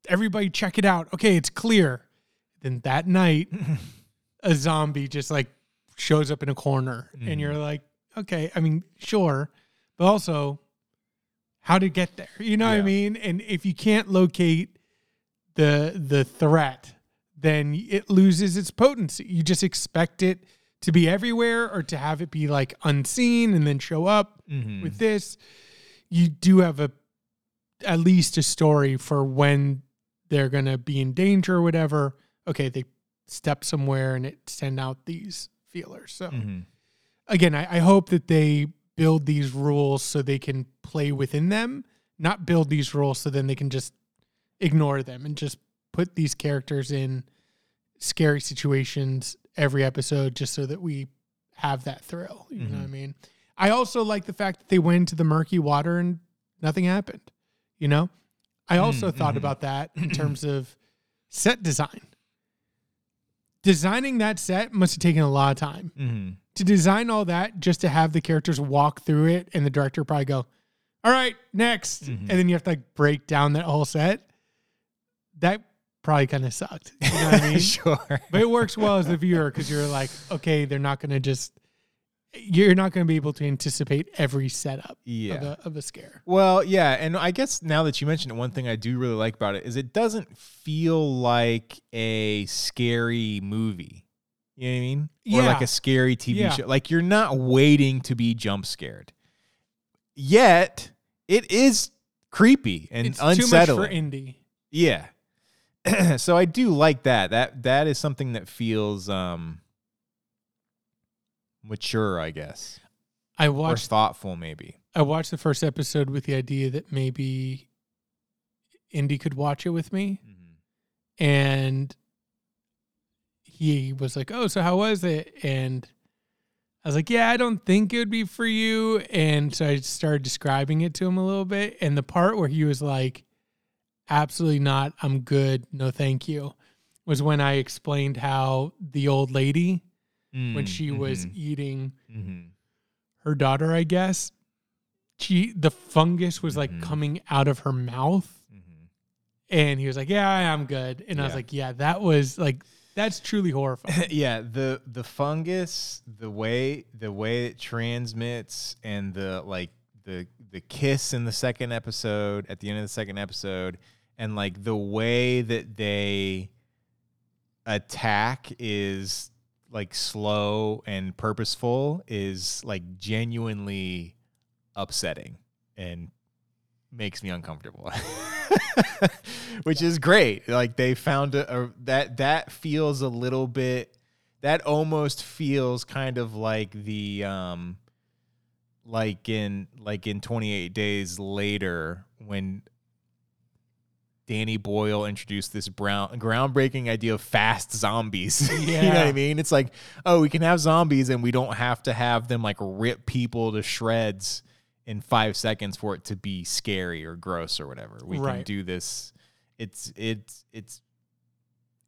Everybody check it out. Okay, it's clear. Then that night, a zombie just like shows up in a corner and you're like, okay, I mean, sure. But also, how to get there? You know what I mean? And if you can't locate the the threat, then it loses its potency. You just expect it to be everywhere or to have it be like unseen and then show up hmm with this. You do have a at least a story for when they're going to be in danger or whatever. Okay they step somewhere and it send out these feelers. So hmm again I, I hope that they build these rules so they can play within them not build these rules so then they can just ignore them and just put these characters in scary situations every episode just so that we have that thrill you know what i mean i also like the fact that they went into the murky water and nothing happened you know i also Mm, thought about that in terms of set design designing that set must have taken a lot of time hmm to design all that just to have the characters walk through it and the director probably go, all right, next. Mhm. And then you have to like break down that whole set. That probably kind of sucked. You know what I mean? sure. But it works well as the viewer because you're like, okay, they're not going to just, you're not going to be able to anticipate every setup Yeah. of, a, of a scare. Well, yeah, and I guess now that you mentioned it, one thing I do really like about it is it doesn't feel like a scary movie. You know what I mean? Or like a scary TV Yeah. show. Like you're not waiting to be jump scared. Yet it is creepy and It's too much unsettling. for Indy. Yeah. so I do like that. That that is something that feels um mature, I guess. I Or watched thoughtful maybe. I watched the first episode with the idea that maybe Indy could watch it with me. and he was like, "Oh, so how was it?" And I was like, yeah, I don't think it would be for you. And so I started describing it to him a little bit. And the part where he was like, absolutely not, I'm good, no thank you, was when I explained how the old lady, when Mm, she was mhm, eating mhm. her daughter, I guess, she the fungus was like Mhm. coming out of her mouth. Mhm. And he was like, Yeah, I'm good. And I was like, Yeah, that was like that's truly horrifying. yeah, the the fungus, the way the way it transmits, and the like the the kiss in the second episode at the end of the second episode, and like the way that they attack is like slow and purposeful is like genuinely upsetting and makes me uncomfortable. Which is great. Like they found a, a that that feels a little bit that almost feels kind of like the um like in like in 28 days later when Danny Boyle introduced this brown groundbreaking idea of fast zombies. you know what I mean? It's like, oh, we can have zombies and we don't have to have them like rip people to shreds in five seconds for it to be scary or gross or whatever. We can do this. It's it's it's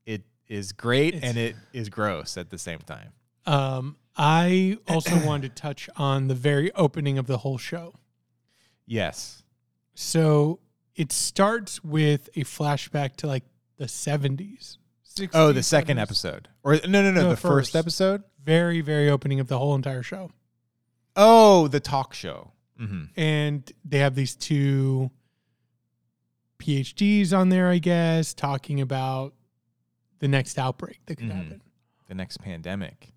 it is great It's- and it is gross at the same time. Um, I also wanted to touch on the very opening of the whole show. Yes. So it starts with a flashback to like the 70s. 60s, Oh, the second 70s. episode. Or no, no, no, No, the first first. episode. Very, very opening of the whole entire show. Oh, the talk show. hmm And they have these two PhDs on there, I guess, talking about the next outbreak that could Mhm. happen. The next pandemic.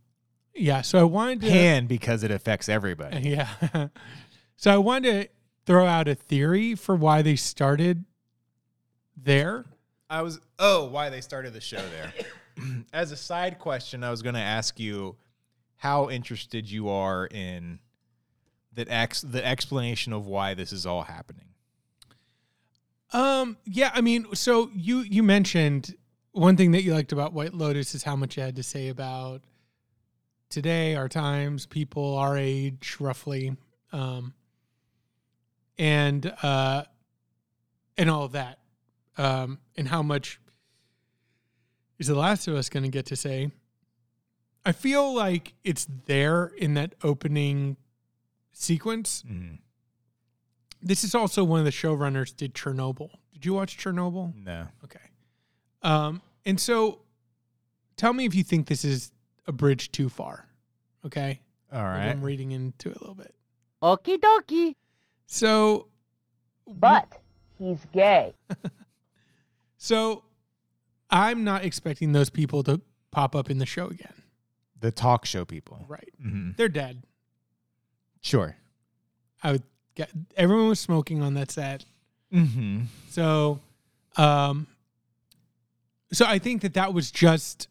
Yeah. So I wanted to. Pan because it affects everybody. Yeah. so I wanted to throw out a theory for why they started there. I was oh, why they started the show there. As a side question, I was going to ask you how interested you are in that ex the explanation of why this is all happening. Um, yeah, I mean, so you you mentioned one thing that you liked about White Lotus is how much you had to say about today, our times, people our age, roughly, um, and uh, and all of that, um, and how much is the Last of Us going to get to say? I feel like it's there in that opening sequence. Mhm. This is also one of the showrunners did Chernobyl. Did you watch Chernobyl? No. Okay. Um, and so tell me if you think this is a bridge too far. Okay. All Maybe right. I'm reading into it a little bit. Okie dokie. So But he's gay. so I'm not expecting those people to pop up in the show again. The talk show people. Right. hmm They're dead. Sure. I would get everyone was smoking on that set. Mm-hmm. So, um, so I think that that was just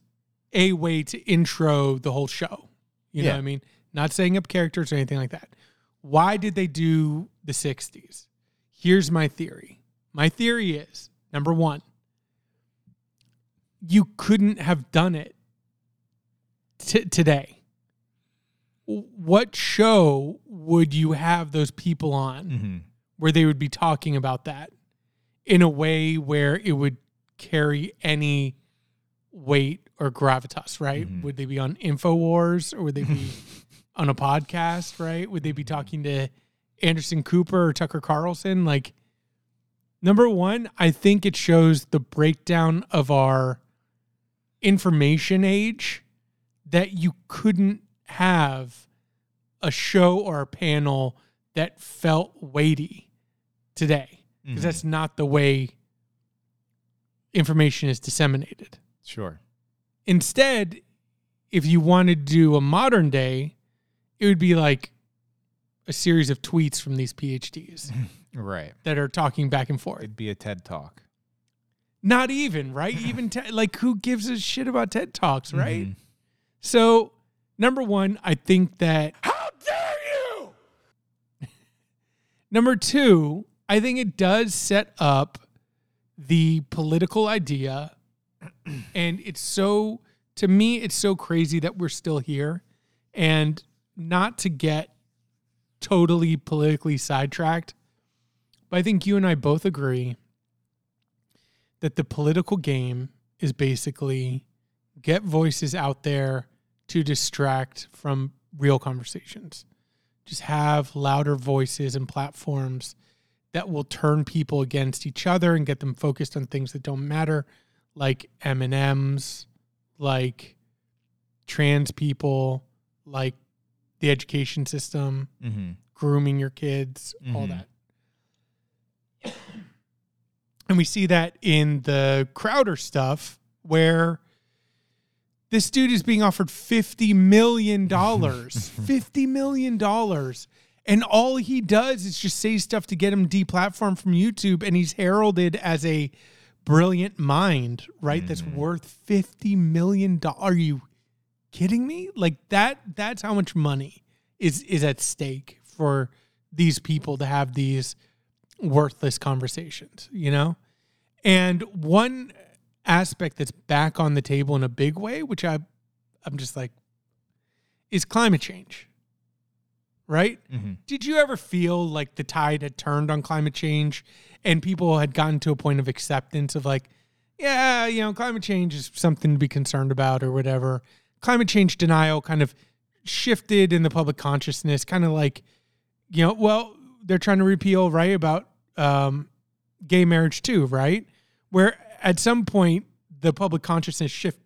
a way to intro the whole show. You know what I mean? Not setting up characters or anything like that. Why did they do the 60s? Here's my theory. My theory is number one, you couldn't have done it t- today. What show would you have those people on? Mm-hmm. where they would be talking about that in a way where it would carry any weight or gravitas, right? Mhm. Would they be on InfoWars or would they be on a podcast, right? Would they be talking to Anderson Cooper or Tucker Carlson? Like, number one, I think it shows the breakdown of our information age that you couldn't have a show or a panel that felt weighty today because Mhm. that's not the way information is disseminated. Sure. Instead, if you wanted to do a modern day, it would be like a series of tweets from these PhDs Right. that are talking back and forth. It'd be a TED talk. Not even, right? Even te- like who gives a shit about TED Talks, right? Mhm. So, number one, I think that. How dare you? Number two, I think it does set up the political idea. And it's so, to me, it's so crazy that we're still here. And not to get totally politically sidetracked, but I think you and I both agree that the political game is basically get voices out there to distract from real conversations. Just have louder voices and platforms that will turn people against each other and get them focused on things that don't matter, like M&Ms, like trans people, like the education system, Mm-hmm. grooming your kids, all Mhm. that. And we see that in the Crowder stuff where this dude is being offered $50 million. $50 million. And all he does is just say stuff to get him deplatformed from YouTube. And he's heralded as a brilliant mind, right? That's worth $50 million. Are you kidding me? Like that, that's how much money is, is at stake for these people to have these worthless conversations, you know? And one aspect that's back on the table in a big way, which I I'm just like is climate change. Right? Mm-hmm. Did you ever feel like the tide had turned on climate change and people had gotten to a point of acceptance of like, yeah, you know, climate change is something to be concerned about or whatever. Climate change denial kind of shifted in the public consciousness, kind of like, you know, well, they're trying to repeal, right, about um, gay marriage too, right? Where at some point the public consciousness shift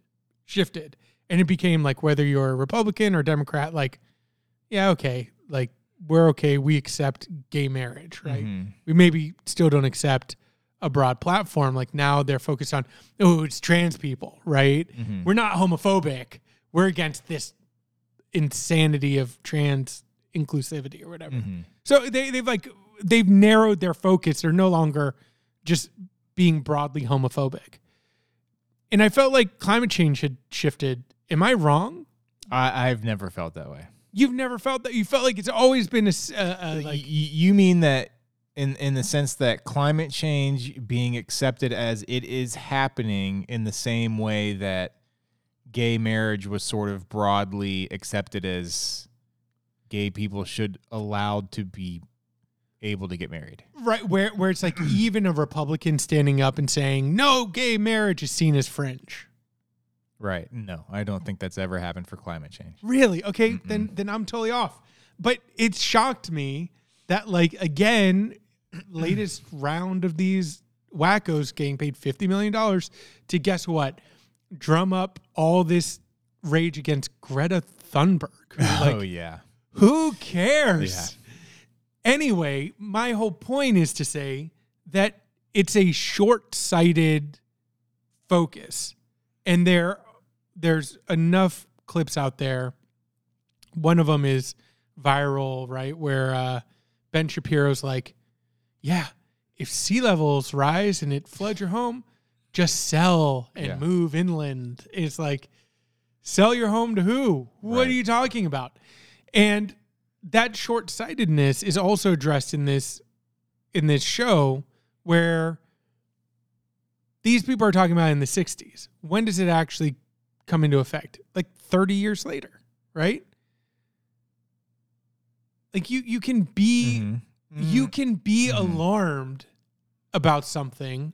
shifted and it became like whether you're a Republican or Democrat, like, yeah, okay, like we're okay, we accept gay marriage, right? Mm-hmm. We maybe still don't accept a broad platform. Like now they're focused on, oh, it's trans people, right? Mm-hmm. We're not homophobic. We're against this insanity of trans inclusivity or whatever. Mm-hmm. So they, they've like they've narrowed their focus. They're no longer just being broadly homophobic. And I felt like climate change had shifted. Am I wrong? I, I've never felt that way. You've never felt that. You felt like it's always been a. uh, Y- like y- you mean that in in the sense that climate change being accepted as it is happening in the same way that gay marriage was sort of broadly accepted as gay people should allowed to be able to get married. right where where it's like even a Republican standing up and saying no gay marriage is seen as fringe. Right. No, I don't think that's ever happened for climate change. Really? Okay, then then I'm totally off. But it shocked me that like again, latest round of these wackos getting paid fifty million dollars to guess what? Drum up all this rage against Greta Thunberg. Like, oh yeah. who cares? Yeah. Anyway, my whole point is to say that it's a short-sighted focus. And there there's enough clips out there. One of them is viral, right? Where uh, Ben Shapiro's like, "Yeah, if sea levels rise and it floods your home, just sell and Yeah. move inland." It's like, sell your home to who? What are you talking about? And that short-sightedness is also addressed in this in this show where these people are talking about in the 60s. When does it actually come into effect? Like 30 years later, right? Like you you can be Mhm. you can be Mhm. alarmed about something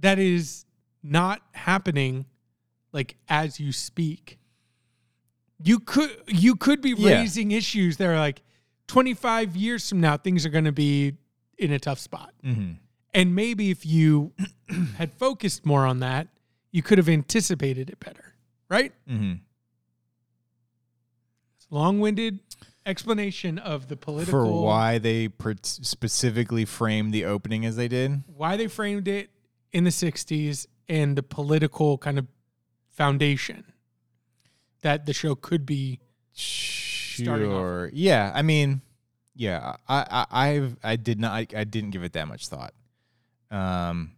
that is not happening like as you speak. You could you could be Yeah. raising issues that are like 25 years from now things are going to be in a tough spot. Mhm. And maybe if you had focused more on that, you could have anticipated it better, right? Mhm. Long-winded explanation of the political For why they per- specifically framed the opening as they did. why they framed it in the 60s and the political kind of foundation that the show off Sure. Yeah. I mean, yeah. I, I I've I did not I didn't give it that much thought. Um.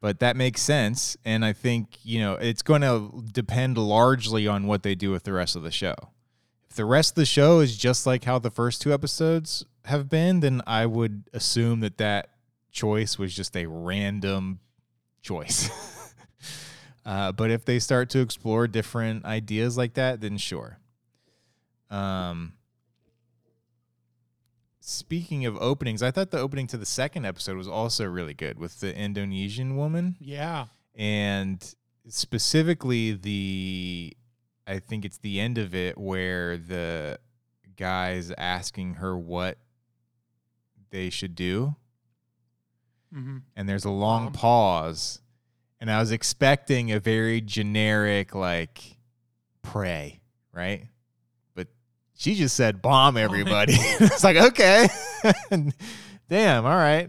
But that makes sense, and I think you know it's going to depend largely on what they do with the rest of the show. If the rest of the show is just like how the first two episodes have been, then I would assume that that choice was just a random choice. uh, but if they start to explore different ideas like that, then sure. Um, speaking of openings, I thought the opening to the second episode was also really good with the Indonesian woman Yeah. and specifically the I think it's the end of it where the guy's asking her what they should do hmm and there's a long Um. pause and I was expecting a very generic like pray, right? But she just said bomb everybody. it's like, okay. Damn, all right.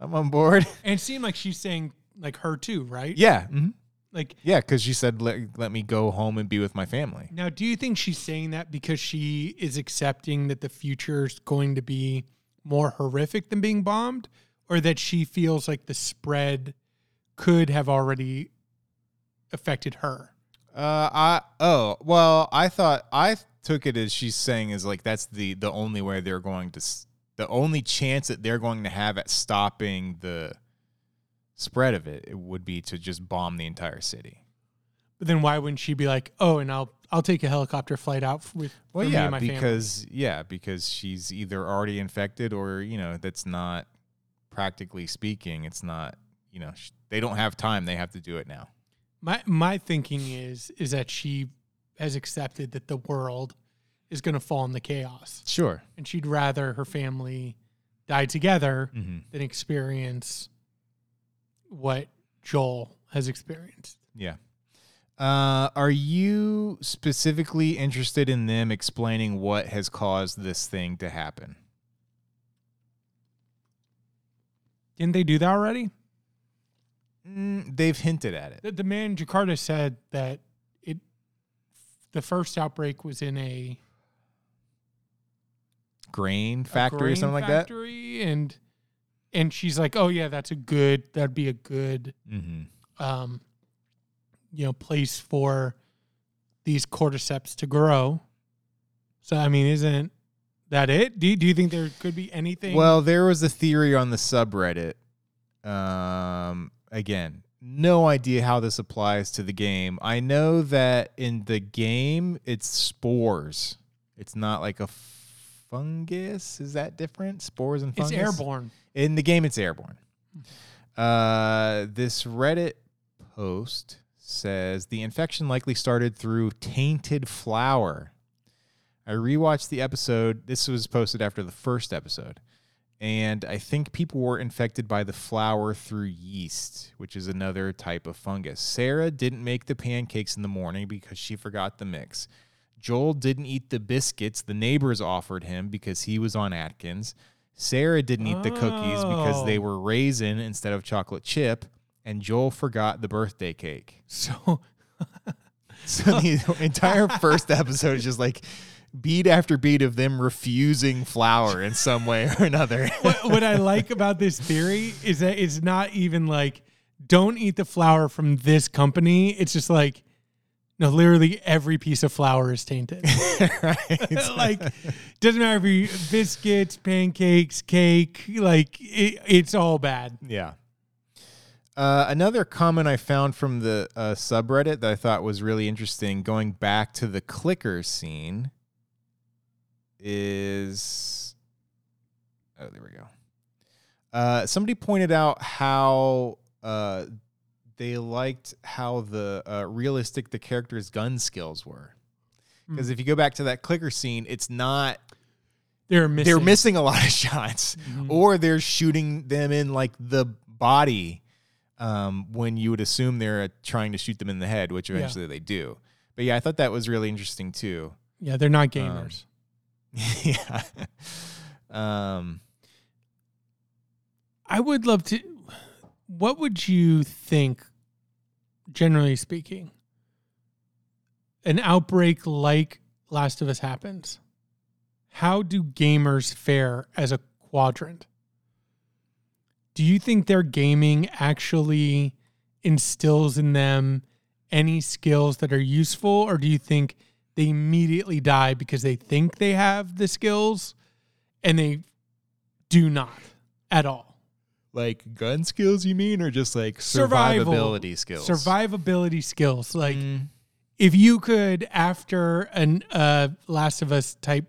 I'm on board. And it seemed like she's saying like her too, right? Yeah. mhm. Like Yeah, because she said, let, let me go home and be with my family. now, do you think she's saying that because she is accepting that the future is going to be more horrific than being bombed, or that she feels like the spread could have already affected her? Uh, I oh well, I thought I took it as she's saying is like that's the the only way they're going to the only chance that they're going to have at stopping the spread of it, it would be to just bomb the entire city. But then why wouldn't she be like, oh, and I'll I'll take a helicopter flight out with Well, yeah, my family. because yeah, because she's either already infected or you know that's not practically speaking, it's not you know sh- they don't have time; they have to do it now. My my thinking is is that she has accepted that the world is going to fall into chaos, Sure. and she'd rather her family die together hmm than experience what Joel has experienced. Yeah. Uh, are you specifically interested in them explaining what has caused this thing to happen? Didn't they do that already? Mm, they've hinted at it. The, the man in Jakarta said that it the first outbreak was in a Grain factory or grain something like that. and and she's like, oh yeah, that's a good that'd be a good. Mm-hmm. um, you know, place for these cordyceps to grow. So, I mean, isn't that it? Do you, do you think there could be anything? Well, there was a theory on the subreddit. Um, again, no idea how this applies to the game. I know that in the game, it's spores. It's not like a fungus. Is that different? Spores and fungus. it's airborne. In the game, it's airborne. Uh, this Reddit post says the infection likely started through tainted flour. I rewatched the episode. This was posted after the first episode. And I think people were infected by the flour through yeast, which is another type of fungus. Sarah didn't make the pancakes in the morning because she forgot the mix. Joel didn't eat the biscuits the neighbors offered him because he was on Atkins. Sarah didn't eat the cookies because they Oh. were raisin instead of chocolate chip. And Joel forgot the birthday cake. So, So the entire first episode is just like beat after beat of them refusing flour in some way or another. what, what I like about this theory is that it's not even like, don't eat the flour from this company. It's just like, no, literally every piece of flour is tainted. right? like doesn't matter if you biscuits, pancakes, cake, like it, it's all bad. Yeah. Uh, another comment I found from the uh, subreddit that I thought was really interesting, going back to the clicker scene, is oh, there we go. Uh, somebody pointed out how uh, they liked how the uh, realistic the character's gun skills were. Because if you go back to that clicker scene, it's not They're missing. they're missing a lot of shots or they're shooting them in like the body um, when you would assume they're uh, trying to shoot them in the head which Yeah. eventually they do but yeah i thought that was really interesting too Yeah, they're not gamers. yeah um I would love to. What would you think, generally speaking, an outbreak like Last of Us happens? How do gamers fare as a quadrant? Do you think their gaming actually instills in them any skills that are useful, or do you think they immediately die because they think they have the skills and they do not at all? like gun skills you mean or just like Survival. survivability skills Survivability skills. Like Mm, if you could after an uh Last of Us type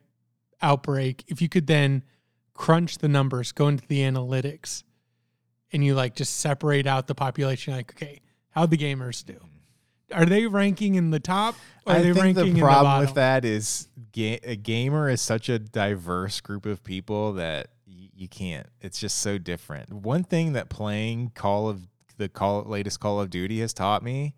outbreak, if you could then crunch the numbers, go into the analytics, and you like just separate out the population, like okay, how'd the gamers do. Are they ranking in the top? I they think ranking the in the problem with that is ga- a gamer is such a diverse group of people that y- you can't. It's just so different. One thing that playing Call of the Call latest Call of Duty has taught me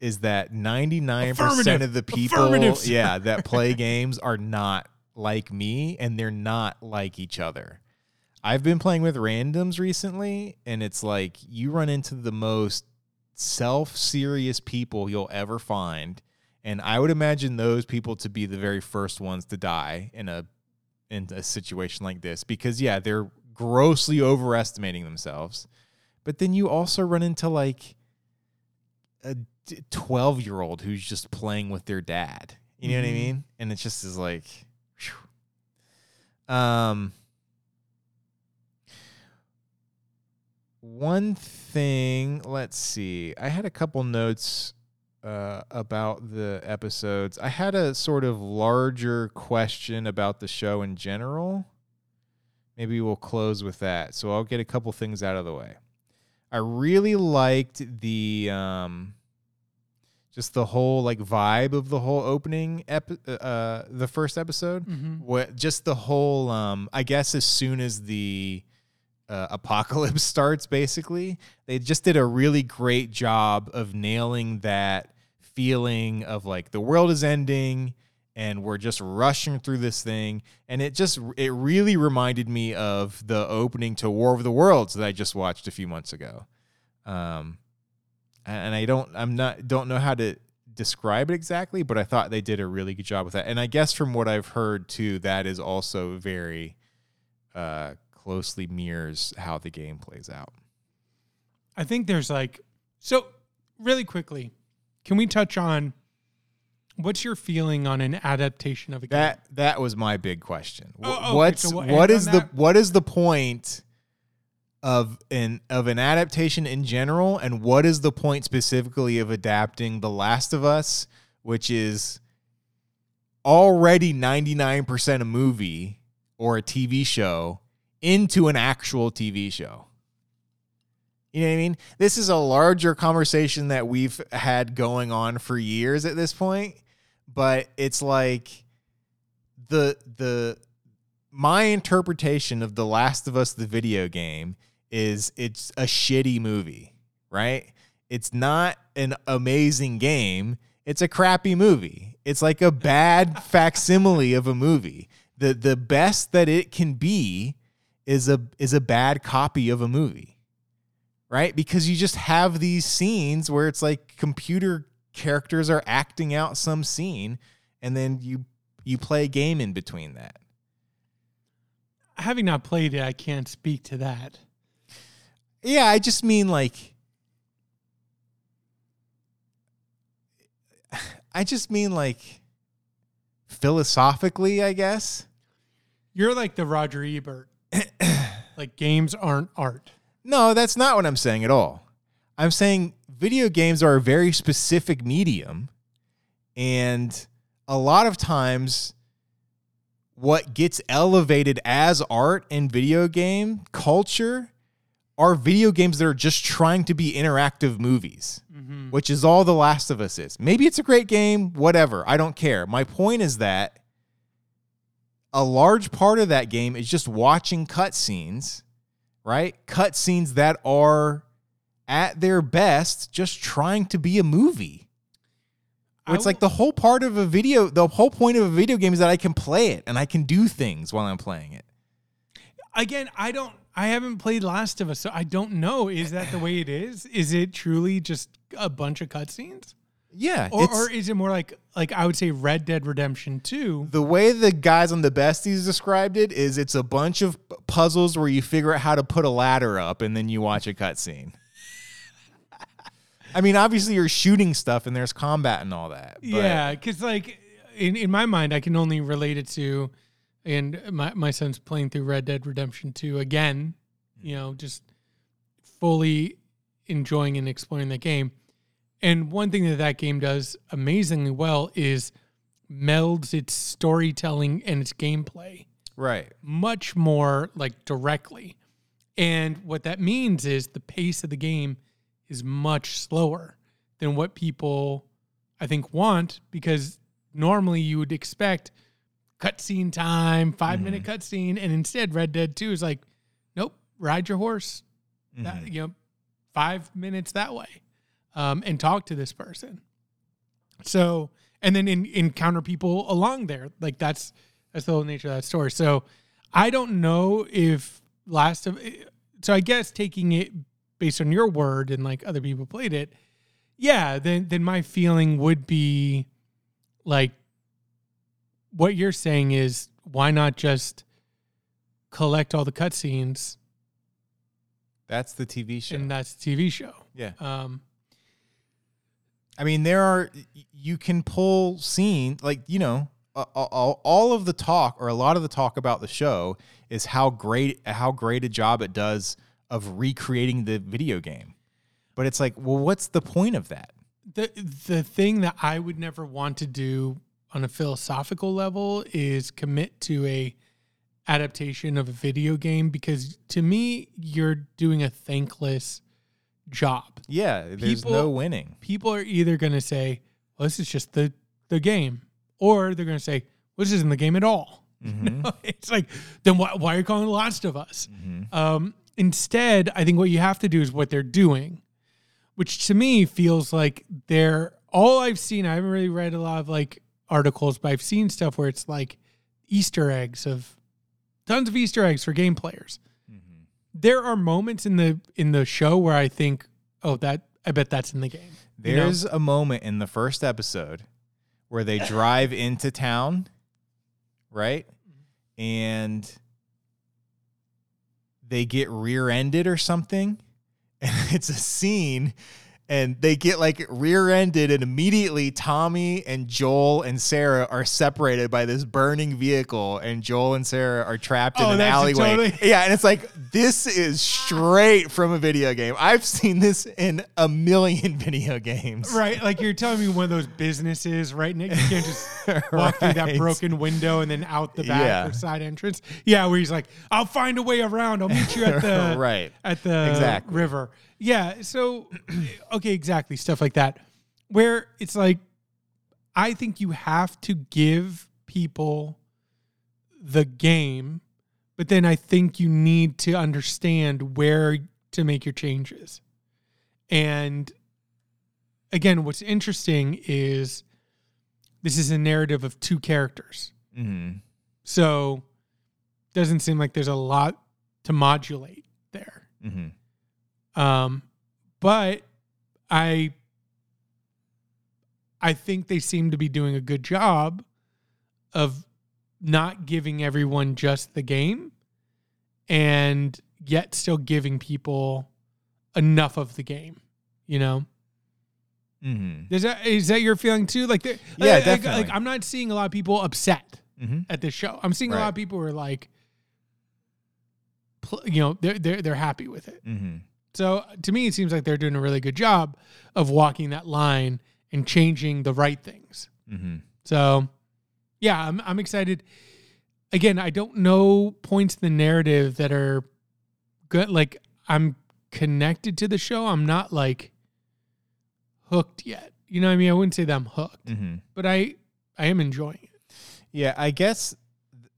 is that 99% of the people yeah that play games are not like me and they're not like each other. I've been playing with randoms recently and it's like you run into the most self-serious people you'll ever find and I would imagine those people to be the very first ones to die in a in a situation like this because yeah, they're grossly overestimating themselves. But then you also run into like a 12 year old who's just playing with their dad. You know what I Mhm. mean? And it just is like, phew. um, one thing, let's see. I had a couple notes uh, about the episodes. I had a sort of larger question about the show in general. Maybe we'll close with that. So I'll get a couple things out of the way. I really liked the um just the whole like vibe of the whole opening ep- uh the first episode. Mhm. What just the whole um I guess as soon as the uh, apocalypse starts basically. They just did a really great job of nailing that feeling of like the world is ending and we're just rushing through this thing. And it just it really reminded me of the opening to war of the worlds that i just watched a few months ago. Um and i don't i'm not don't know how to describe it exactly but i thought they did a really good job with that. And i guess from what i've heard too that is also very uh closely mirrors how the game plays out I think there's like so really quickly. Can we touch on what's your feeling on an adaptation of a game? That that was my big question. Oh, okay, What's so what- what is the that- what is the point of an of an adaptation in general, and what is the point specifically of adapting The Last of Us, which is already ninety nine percent a movie or a TV show into an actual TV show? You know what I mean? This is a larger conversation that we've had going on for years at this point, but it's like the the my interpretation of The Last of Us the video game is it's a shitty movie, right? It's not an amazing game. It's a crappy movie. It's like a bad facsimile of a movie. The the best that it can be is a is a bad copy of a movie. Right? Because you just have these scenes where it's like computer characters are acting out some scene and then you you play a game in between that. Having not played it, I can't speak to that. Yeah, I just mean like I just mean like philosophically, I guess. You're like the Roger Ebert. Like games aren't art. No, that's not what I'm saying at all. I'm saying video games are a very specific medium and a lot of times what gets elevated as art in video game culture are video games that are just trying to be interactive movies, mm-hmm. which is all The Last of Us is. Maybe it's a great game, whatever. I don't care. My point is that a large part of that game is just watching cutscenes, right? Cutscenes that are at their best just trying to be a movie. It's like the whole part of a video, the whole point of a video game is that I can play it and I can do things while I'm playing it. Again, I don't I haven't played Last of Us, so I don't know. Is that the way it is? Is it truly just a bunch of cutscenes? Yeah, Or, or is it more like like I would say Red Dead Redemption 2? the way the guys on the besties described it is it's a bunch of puzzles where you figure out how to put a ladder up and then you watch a cutscene. I mean, obviously you're shooting stuff and there's combat and all that. but- Yeah, because like in, in my mind, I can only relate it to, and my my son's playing through Red Dead Redemption 2 again. You know, just fully enjoying and exploring the game, And one thing that that game does amazingly well is melds its storytelling and its gameplay Right. much more like directly. And what that means is the pace of the game is much slower than what people I think want because normally you would expect cutscene time, 5 mm-hmm. minute cutscene, and instead Red Dead 2 is like, nope, ride your horse. That, mm-hmm. you know, five minutes that way. Um, and talk to this person. So, and then in, encounter people along there. Like that's that's the whole nature of that story. So, I don't know if Last of so I guess taking it based on your word and like other people played it, yeah, then then my feeling would be like what you're saying is why not just collect all the cutscenes That's the TV show. and that's the TV show. yeah. Um, I mean, there are you can pull scene like you know all of the talk or a lot of the talk about the show is how great how great a job it does of recreating the video game. But it's like, well, what's the point of that? the the thing that I would never want to do on a philosophical level is commit to a adaptation of a video game because to me you're doing a thankless job. Yeah, there's People- no winning. People are either going to say, "Well, this is just the the game," or they're going to say, "Well, this isn't the game at all." it's like, then why, why are you calling The Last of Us? Um, instead, I think what you have to do is what they're doing, which to me feels like they're all I've seen. I haven't really read a lot of like articles, but I've seen stuff where it's like Easter eggs of tons of Easter eggs for game players. There are moments in the in the show where I think, oh, that I bet that's in the game. You know? There's a moment in the first episode where they drive into town, right? And they get rear-ended or something. And it's a scene and they get like rear-ended and immediately Tommy and Joel and Sarah are separated by this burning vehicle and Joel and Sarah are trapped in Oh, an alleyway. totally- Yeah, and it's like this is straight from a video game. I've seen this in a million video games. Right, like you're telling me one of those businesses, right? Nick, you can't just walk through that broken window and then out the back Yeah. or side entrance. Yeah, where he's like, "I'll find a way around. I'll meet you at the Right. at the Exactly. river." Yeah, so okay, exactly stuff like that, where it's like, I think you have to give people the game, but then I think you need to understand where to make your changes, and again, what's interesting is this is a narrative of two characters. hmm So doesn't seem like there's a lot to modulate there. hmm Um, but I I think they seem to be doing a good job of not giving everyone just the game and yet still giving people enough of the game, you know? hmm Is that is that your feeling too? Like, Yeah, like- definitely. Like, I'm not seeing a lot of people upset hmm at this show. I'm seeing a lot of people who are like, you know, they're they're they're happy with it. hmm So to me, it seems like they're doing a really good job of walking that line and changing the right things. hmm So, yeah, I'm I'm excited. Again, I don't know points in the narrative that are good. Like I'm connected to the show. I'm not like hooked yet. You know what I mean? I wouldn't say that I'm hooked, hmm but I I am enjoying it. Yeah, I guess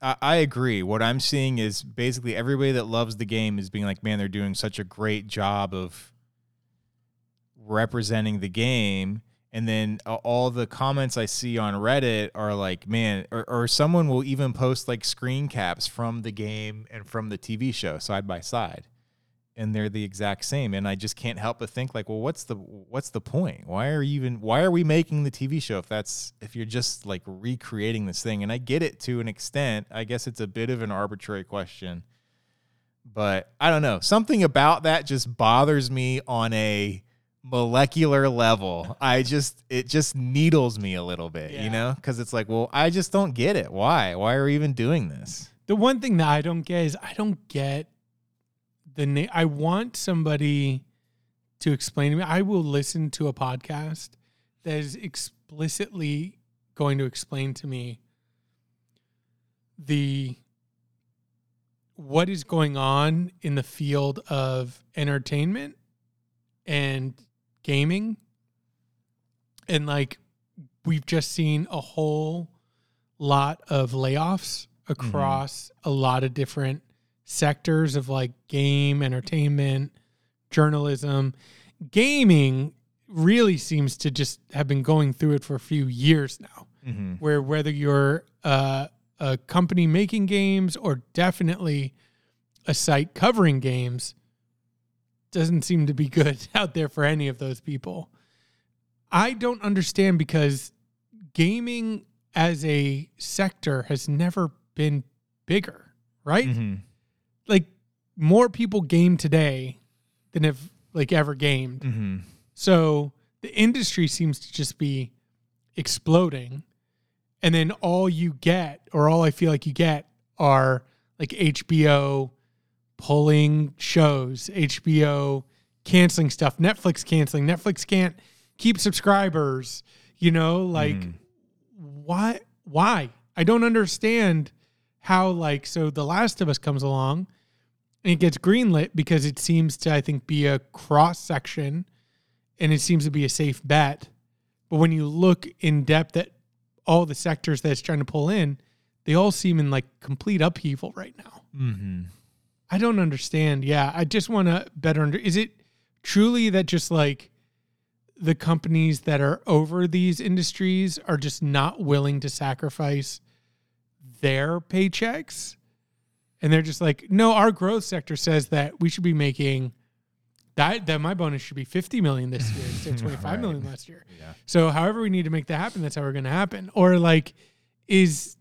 I, agree. What I'm seeing is basically everybody that loves the game is being like, man, they're doing such a great job of representing the game. And then uh, all the comments I see on Reddit are like, man, or, or someone will even post like screen caps from the game and from the TV show side by side. And they're the exact same. And I just can't help but think like, well, what's the what's the point? Why are you even why are we making the TV show if that's if you're just like recreating this thing? And I get it to an extent. I guess it's a bit of an arbitrary question. But I don't know. Something about that just bothers me on a molecular level. I just it just needles me a little bit, Yeah. you know? Cuz it's like, well, I just don't get it. Why? Why are we even doing this? The one thing that I don't get is I don't get the na- I want somebody to explain to me. I will listen to a podcast that is explicitly going to explain to me the what is going on in the field of entertainment and gaming and like we've just seen a whole lot of layoffs across mm-hmm. a lot of different sectors of like game entertainment journalism gaming really seems to just have been going through it for a few years now Mhm. where whether you're uh, a company making games or definitely a site covering games doesn't seem to be good out there for any of those people. I don't understand because gaming as a sector has never been bigger, right? Mhm. Like more people game today than have like ever gamed. Mhm. So the industry seems to just be exploding. And then all you get, or all I feel like you get, are like HBO pulling shows, HBO canceling stuff, Netflix canceling. Netflix can't keep subscribers, you know, like Mhm. why why? I don't understand how like so The Last of Us comes along and it gets greenlit because it seems to I think be a cross section and it seems to be a safe bet. But when you look in depth at all the sectors that it's trying to pull in, they all seem in like complete upheaval right now. Mm-hmm. I don't understand. Yeah, I just want to better under. Is it truly that just like the companies that are over these industries are just not willing to sacrifice their paychecks? And they're just like, no, our growth sector says that we should be making that that my bonus should be 50 million this year instead of 25 million last year. Yeah. So however we need to make that happen, that's how we're going to happen. Or like, is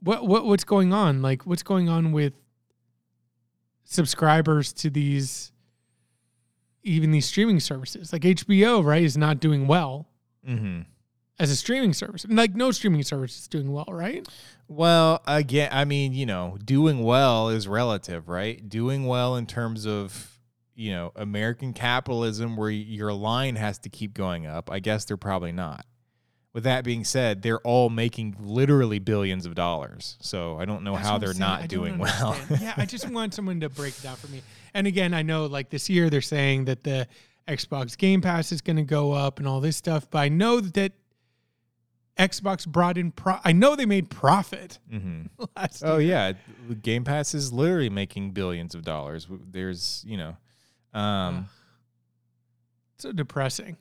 what what what's going on? Like, what's going on with subscribers to these even these streaming services? Like HBO, right, is not doing well Mhm. As a streaming service. Like no streaming service is doing well, right? Well, again, I mean, you know, doing well is relative, right? Doing well in terms of, you know, American capitalism where your line has to keep going up. I guess they're probably not. With that being said, they're all making literally billions of dollars. So I don't know That's how they're saying. not doing well. yeah, I just want someone to break it down for me. And again, I know like this year they're saying that the Xbox Game Pass is going to go up and all this stuff, but I know that Xbox brought in pro- I know they made profit hmm last Oh yeah, Game Pass is literally making billions of dollars. There's, you know, um, So depressing.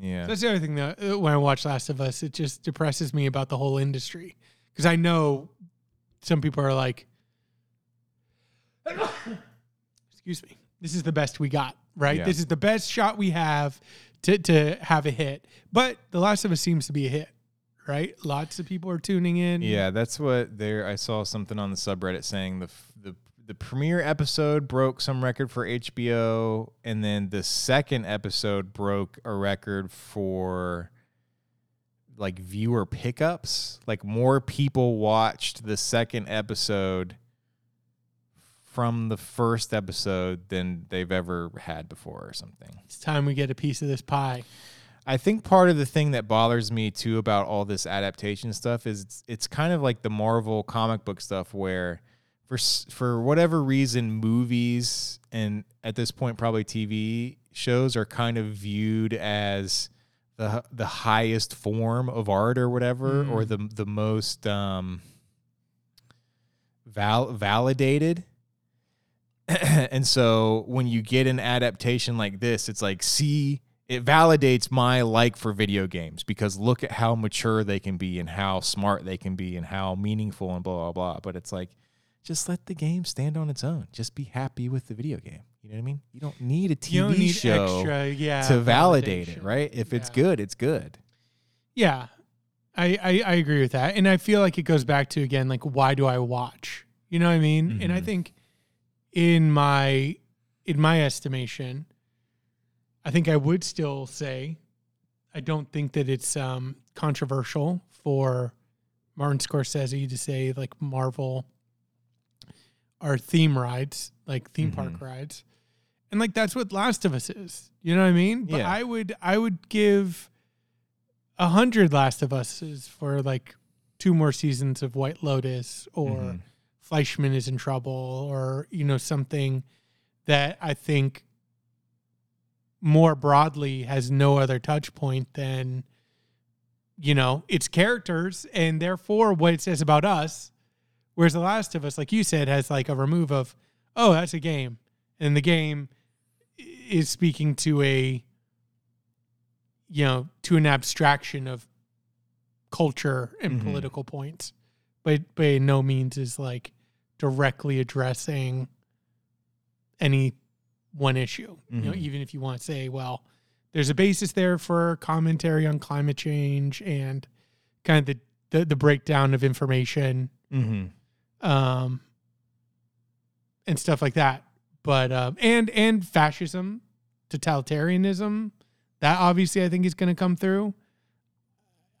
yeah. That's the other thing that uh, when I watch Last of Us, it just depresses me about the whole industry because I know some people are like, "Excuse me, this is the best we got, right? Yeah. This is the best shot we have to to have a hit." But The Last of Us seems to be a hit, right? Lots of people are tuning in. Yeah, that's what there. I saw something on the subreddit saying the the the premiere episode broke some record for HBO, and then the second episode broke a record for like viewer pickups. Like more people watched the second episode from the first episode than they've ever had before, or something. it's time we get a piece of this pie. I think part of the thing that bothers me too about all this adaptation stuff is it's, it's kind of like the Marvel comic book stuff where for for whatever reason movies and at this point probably TV shows are kind of viewed as the the highest form of art or whatever or the the most um val- validated. And so when you get an adaptation like this, it's like, see, it validates my like for video games because look at how mature they can be and how smart they can be and how meaningful and blah blah blah. But it's like, just let the game stand on its own. Just be happy with the video game. You know what I mean? You don't need a TV need show extra, yeah, to validate it, right? If it's Yeah. good, it's good. Yeah, I, I I agree with that, and I feel like it goes back to again like why do I watch? You know what I mean? And I Mhm. think in my in my estimation, I think I would still say I don't think that it's um, controversial for Martin Scorsese to say like Marvel are theme rides, like theme park rides, and like that's what Last of Us is. You know what I mean? But Yeah. I would I would give a hundred Last of Us's for like two more seasons of White Lotus or Mhm. Fleishman is in trouble or you know something that I think more broadly has no other touch point than you know its characters and therefore what it says about us whereas the last of us like you said has like a remove of oh that's a game and the game is speaking to a you know to an abstraction of culture and Mhm. political points but by no means is like directly addressing any one issue you know Mhm. even if you want to say well there's a basis there for commentary on climate change and kind of the the, the breakdown of information Mm-hmm. um, and stuff like that. But um, and and fascism, totalitarianism, that obviously I think is going to come through.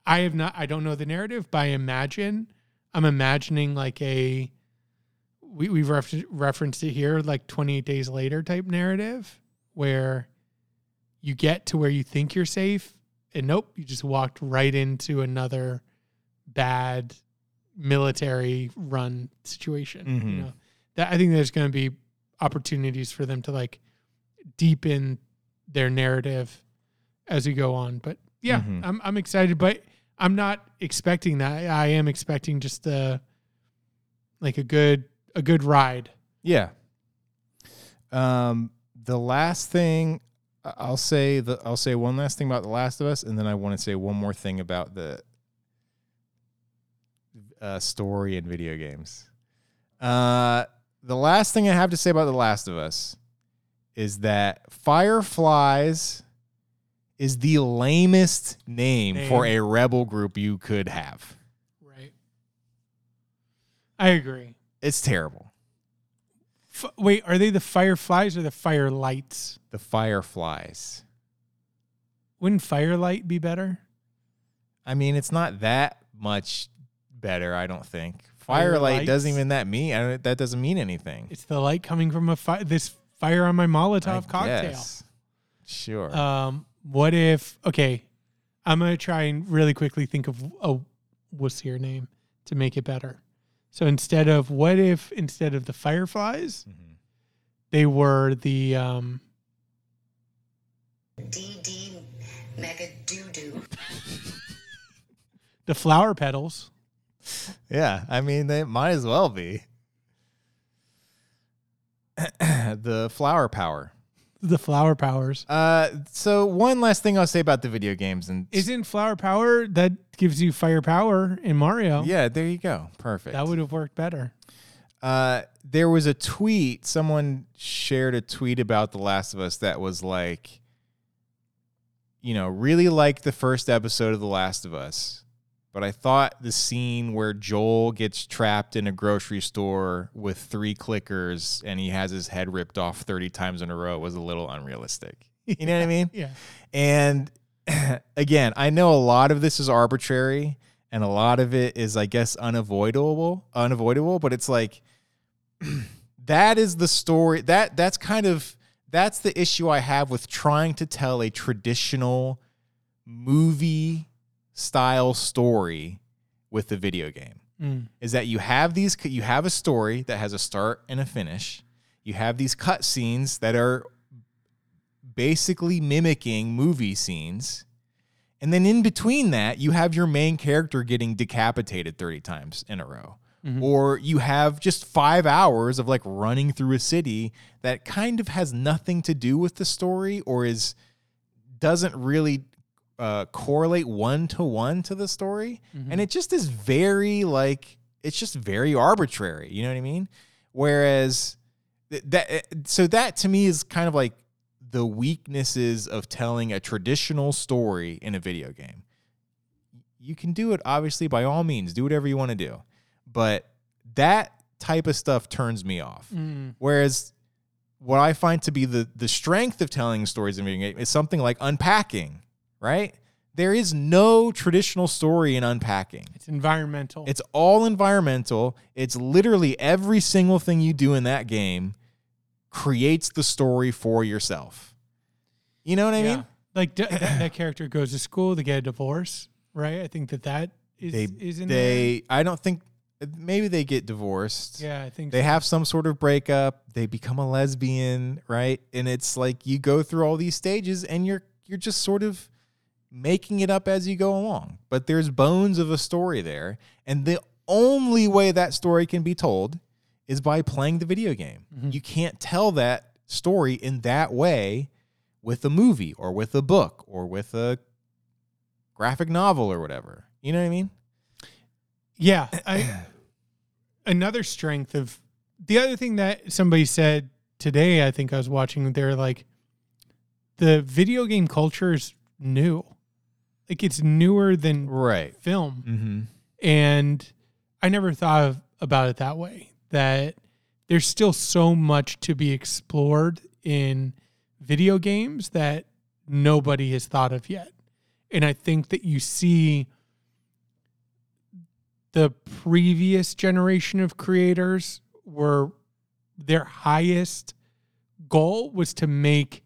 I have not. I don't know the narrative, but I imagine I'm imagining like a we we've refer- referenced it here, like 28 days later type narrative, where you get to where you think you're safe, and nope, you just walked right into another bad military run situation. You Mhm. know, that I think there's going to be opportunities for them to like deepen their narrative as we go on. But yeah, Mhm. I'm I'm excited, but I'm not expecting that. I am expecting just a like a good a good ride. Yeah. Um, the last thing I'll say the I'll say one last thing about The Last of Us, and then I want to say one more thing about the uh, story in video games. Uh, the last thing I have to say about The Last of Us is that Fireflies is the lamest name, for a rebel group you could have. Right. I agree. It's terrible. F- wait, are they the fireflies or the firelights? The Fireflies. Wouldn't firelight be better? I mean, it's not that much better, I don't think. Fire Firelight doesn't even that mean I don't, that doesn't mean anything. It's the light coming from a fi- this fire on my Molotov I cocktail. guess. Sure. Um, what if? Okay, I'm gonna try and really quickly think of a wussier name to make it better. So instead of what if instead of the fireflies, Mhm. they were the um, DD mega doo doo. the flower petals. Yeah, I mean they might as well be. the flower power. The flower powers. Uh, so one last thing I'll say about the video games, and Isn't flower power that gives you fire power in Mario? yeah, there you go, perfect. That would have worked better. uh, there was a tweet. Someone shared a tweet about The Last of Us that was like, you know, really like the first episode of The Last of Us, but I thought the scene where Joel gets trapped in a grocery store with three clickers and he has his head ripped off 30 times in a row was a little unrealistic. You know what I mean? Yeah. And again, I know a lot of this is arbitrary and a lot of it is I guess unavoidable, unavoidable, but it's like that is the story that that's kind of that's the issue I have with trying to tell a traditional movie style story with the video game Mm. is that you have these you have a story that has a start and a finish. You have these cut scenes that are basically mimicking movie scenes. And then in between that, you have your main character getting decapitated 30 times in a row. Or you have just five hours of like running through a city that kind of has nothing to do with the story or is doesn't really uh, correlate one to one to the story. And it just is very like, it's just very arbitrary. You know what I mean? Whereas th- that, eh, so that to me is kind of like the weaknesses of telling a traditional story in a video game. You can do it, obviously, by all means, do whatever you want to do. But that type of stuff turns me off. Mm. Whereas what I find to be the the strength of telling stories in video game is something like unpacking, right? There is no traditional story in unpacking. It's environmental. It's all environmental. It's literally every single thing you do in that game creates the story for yourself. You know what I mean? like d- that, character goes to school, they get a divorce, right? I think that that is They is in they I don't think maybe they get divorced. Yeah, I think They so. have some sort of breakup, they become a lesbian, right? And it's like you go through all these stages and you're you're just sort of making it up as you go along. But there's bones of a story there, and the only way that story can be told is by playing the video game. Mm-hmm. You can't tell that story in that way with a movie or with a book or with a graphic novel or whatever. You know what I mean? Yeah, I another strength of the other thing that somebody said today. I think I was watching. They're like, the video game culture is new, like it's newer than Right. film, Mm-hmm. and I never thought of, about it that way. That there's still so much to be explored in video games that nobody has thought of yet. And I think that you see the previous generation of creators were their highest goal was to make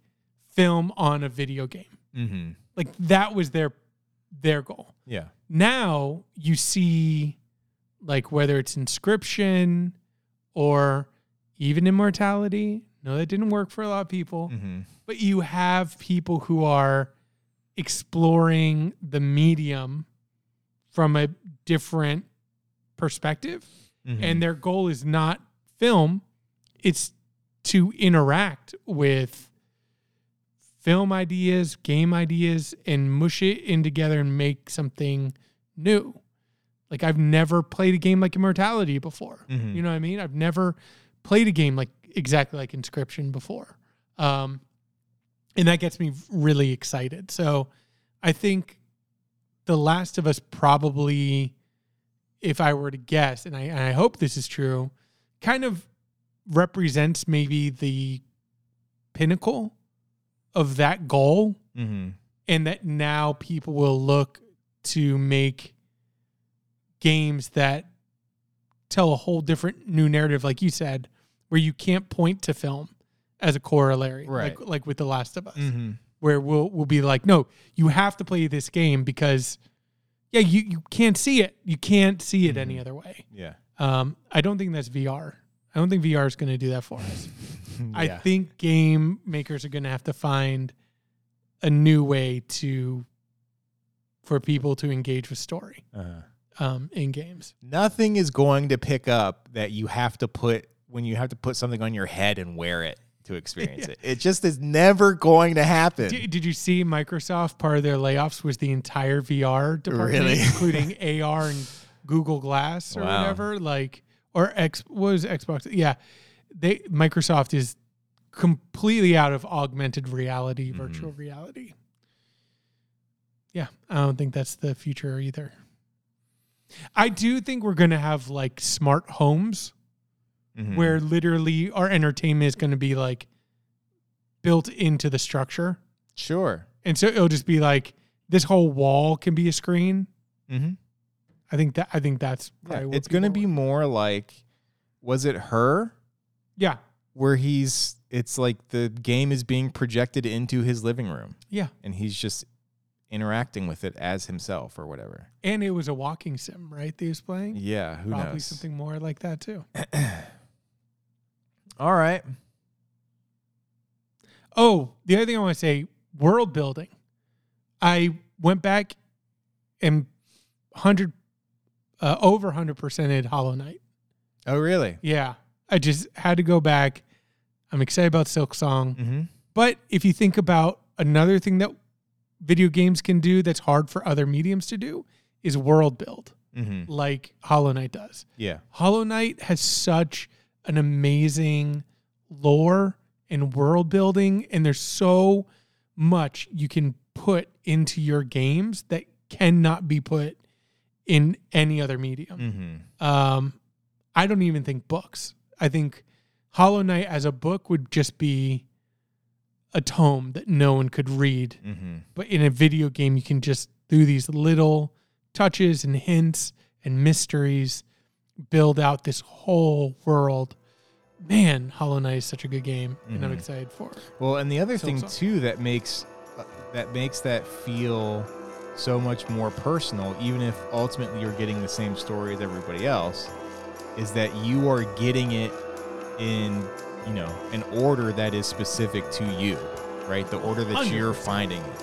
film on a video game. Mm-hmm. Like that was their their goal Yeah. now you see like whether it's Inscryption or even immortality no that didn't work for a lot of people Mm-hmm. but you have people who are exploring the medium from a different perspective Mm-hmm. and their goal is not film it's to interact with film ideas game ideas and mush it in together and make something new. Like i've never played a game like immortality before. Mhm. you know what i mean? I've never played a game like exactly like Inscryption before. Um and that gets me really excited. So i think the last of us probably if I were to guess, and I, and I hope this is true, kind of represents maybe the pinnacle of that goal, Mm-hmm. and that now people will look to make games that tell a whole different new narrative, like you said, where you can't point to film as a corollary, Right. like like with The Last of Us Mm-hmm. where we'll we'll be like, no, you have to play this game because yeah, you, you can't see it. You can't see it any other way. Yeah. Um, I don't think that's VR. I don't think VR is going to do that for us. I think game makers are going to have to find a new way to for people to engage with story Uh-huh. um, in games. Nothing is going to pick up that you have to put when you have to put something on your head and wear it to experience it. It just is never going to happen. Did, did you see Microsoft? Part of their layoffs was the entire VR department, Really? including AR and Google Glass or Wow. whatever. Like, or X what was Xbox? Yeah, they Microsoft is completely out of augmented reality, Mm-hmm. virtual reality. Yeah, I don't think that's the future either. I do think we're going to have like smart homes Mhm. where literally our entertainment is going to be like built into the structure. sure. And so it'll just be like this whole wall can be a screen. Mm-hmm. I think that I think that's what it's going to be more like was it her yeah where he's it's like the game is being projected into his living room yeah, and he's just interacting with it as himself or whatever. and it was a walking sim, right? That he was playing Yeah, who knows? probably knows? something more like that too. All right. Oh, the other thing I want to say, world building. I went back and hundred uh, over hundred percented Hollow Knight. Oh, really? Yeah, I just had to go back. I'm excited about Silksong. Mm-hmm. But if you think about another thing that video games can do that's hard for other mediums to do is world build, Mm-hmm. like Hollow Knight does. Yeah. Hollow Knight has such an amazing lore and world building, and there's so much you can put into your games that cannot be put in any other medium. Mm-hmm. Um, I don't even think books. I think Hollow Knight as a book would just be a tome that no one could read. Mm-hmm. But in a video game, you can just through these little touches and hints and mysteries build out this whole world man, Hollow Knight is such a good game, and I'm Mhm. excited for. it. Well, and the other So- thing so- too that makes uh, that makes that feel so much more personal, even if ultimately you're getting the same story as everybody else, is that you are getting it in you know an order that is specific to you, right? The order that you're finding it.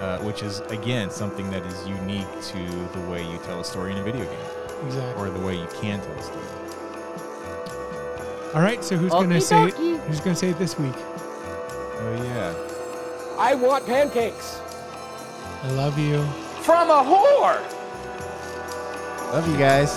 Uh, which is again something that is unique to the way you tell a story in a video game, Exactly. or the way you can tell a story. All right, so who's gonna Okie say it? Who's gonna say it this week? Oh yeah. I want pancakes. I love you. From a whore. Love you guys.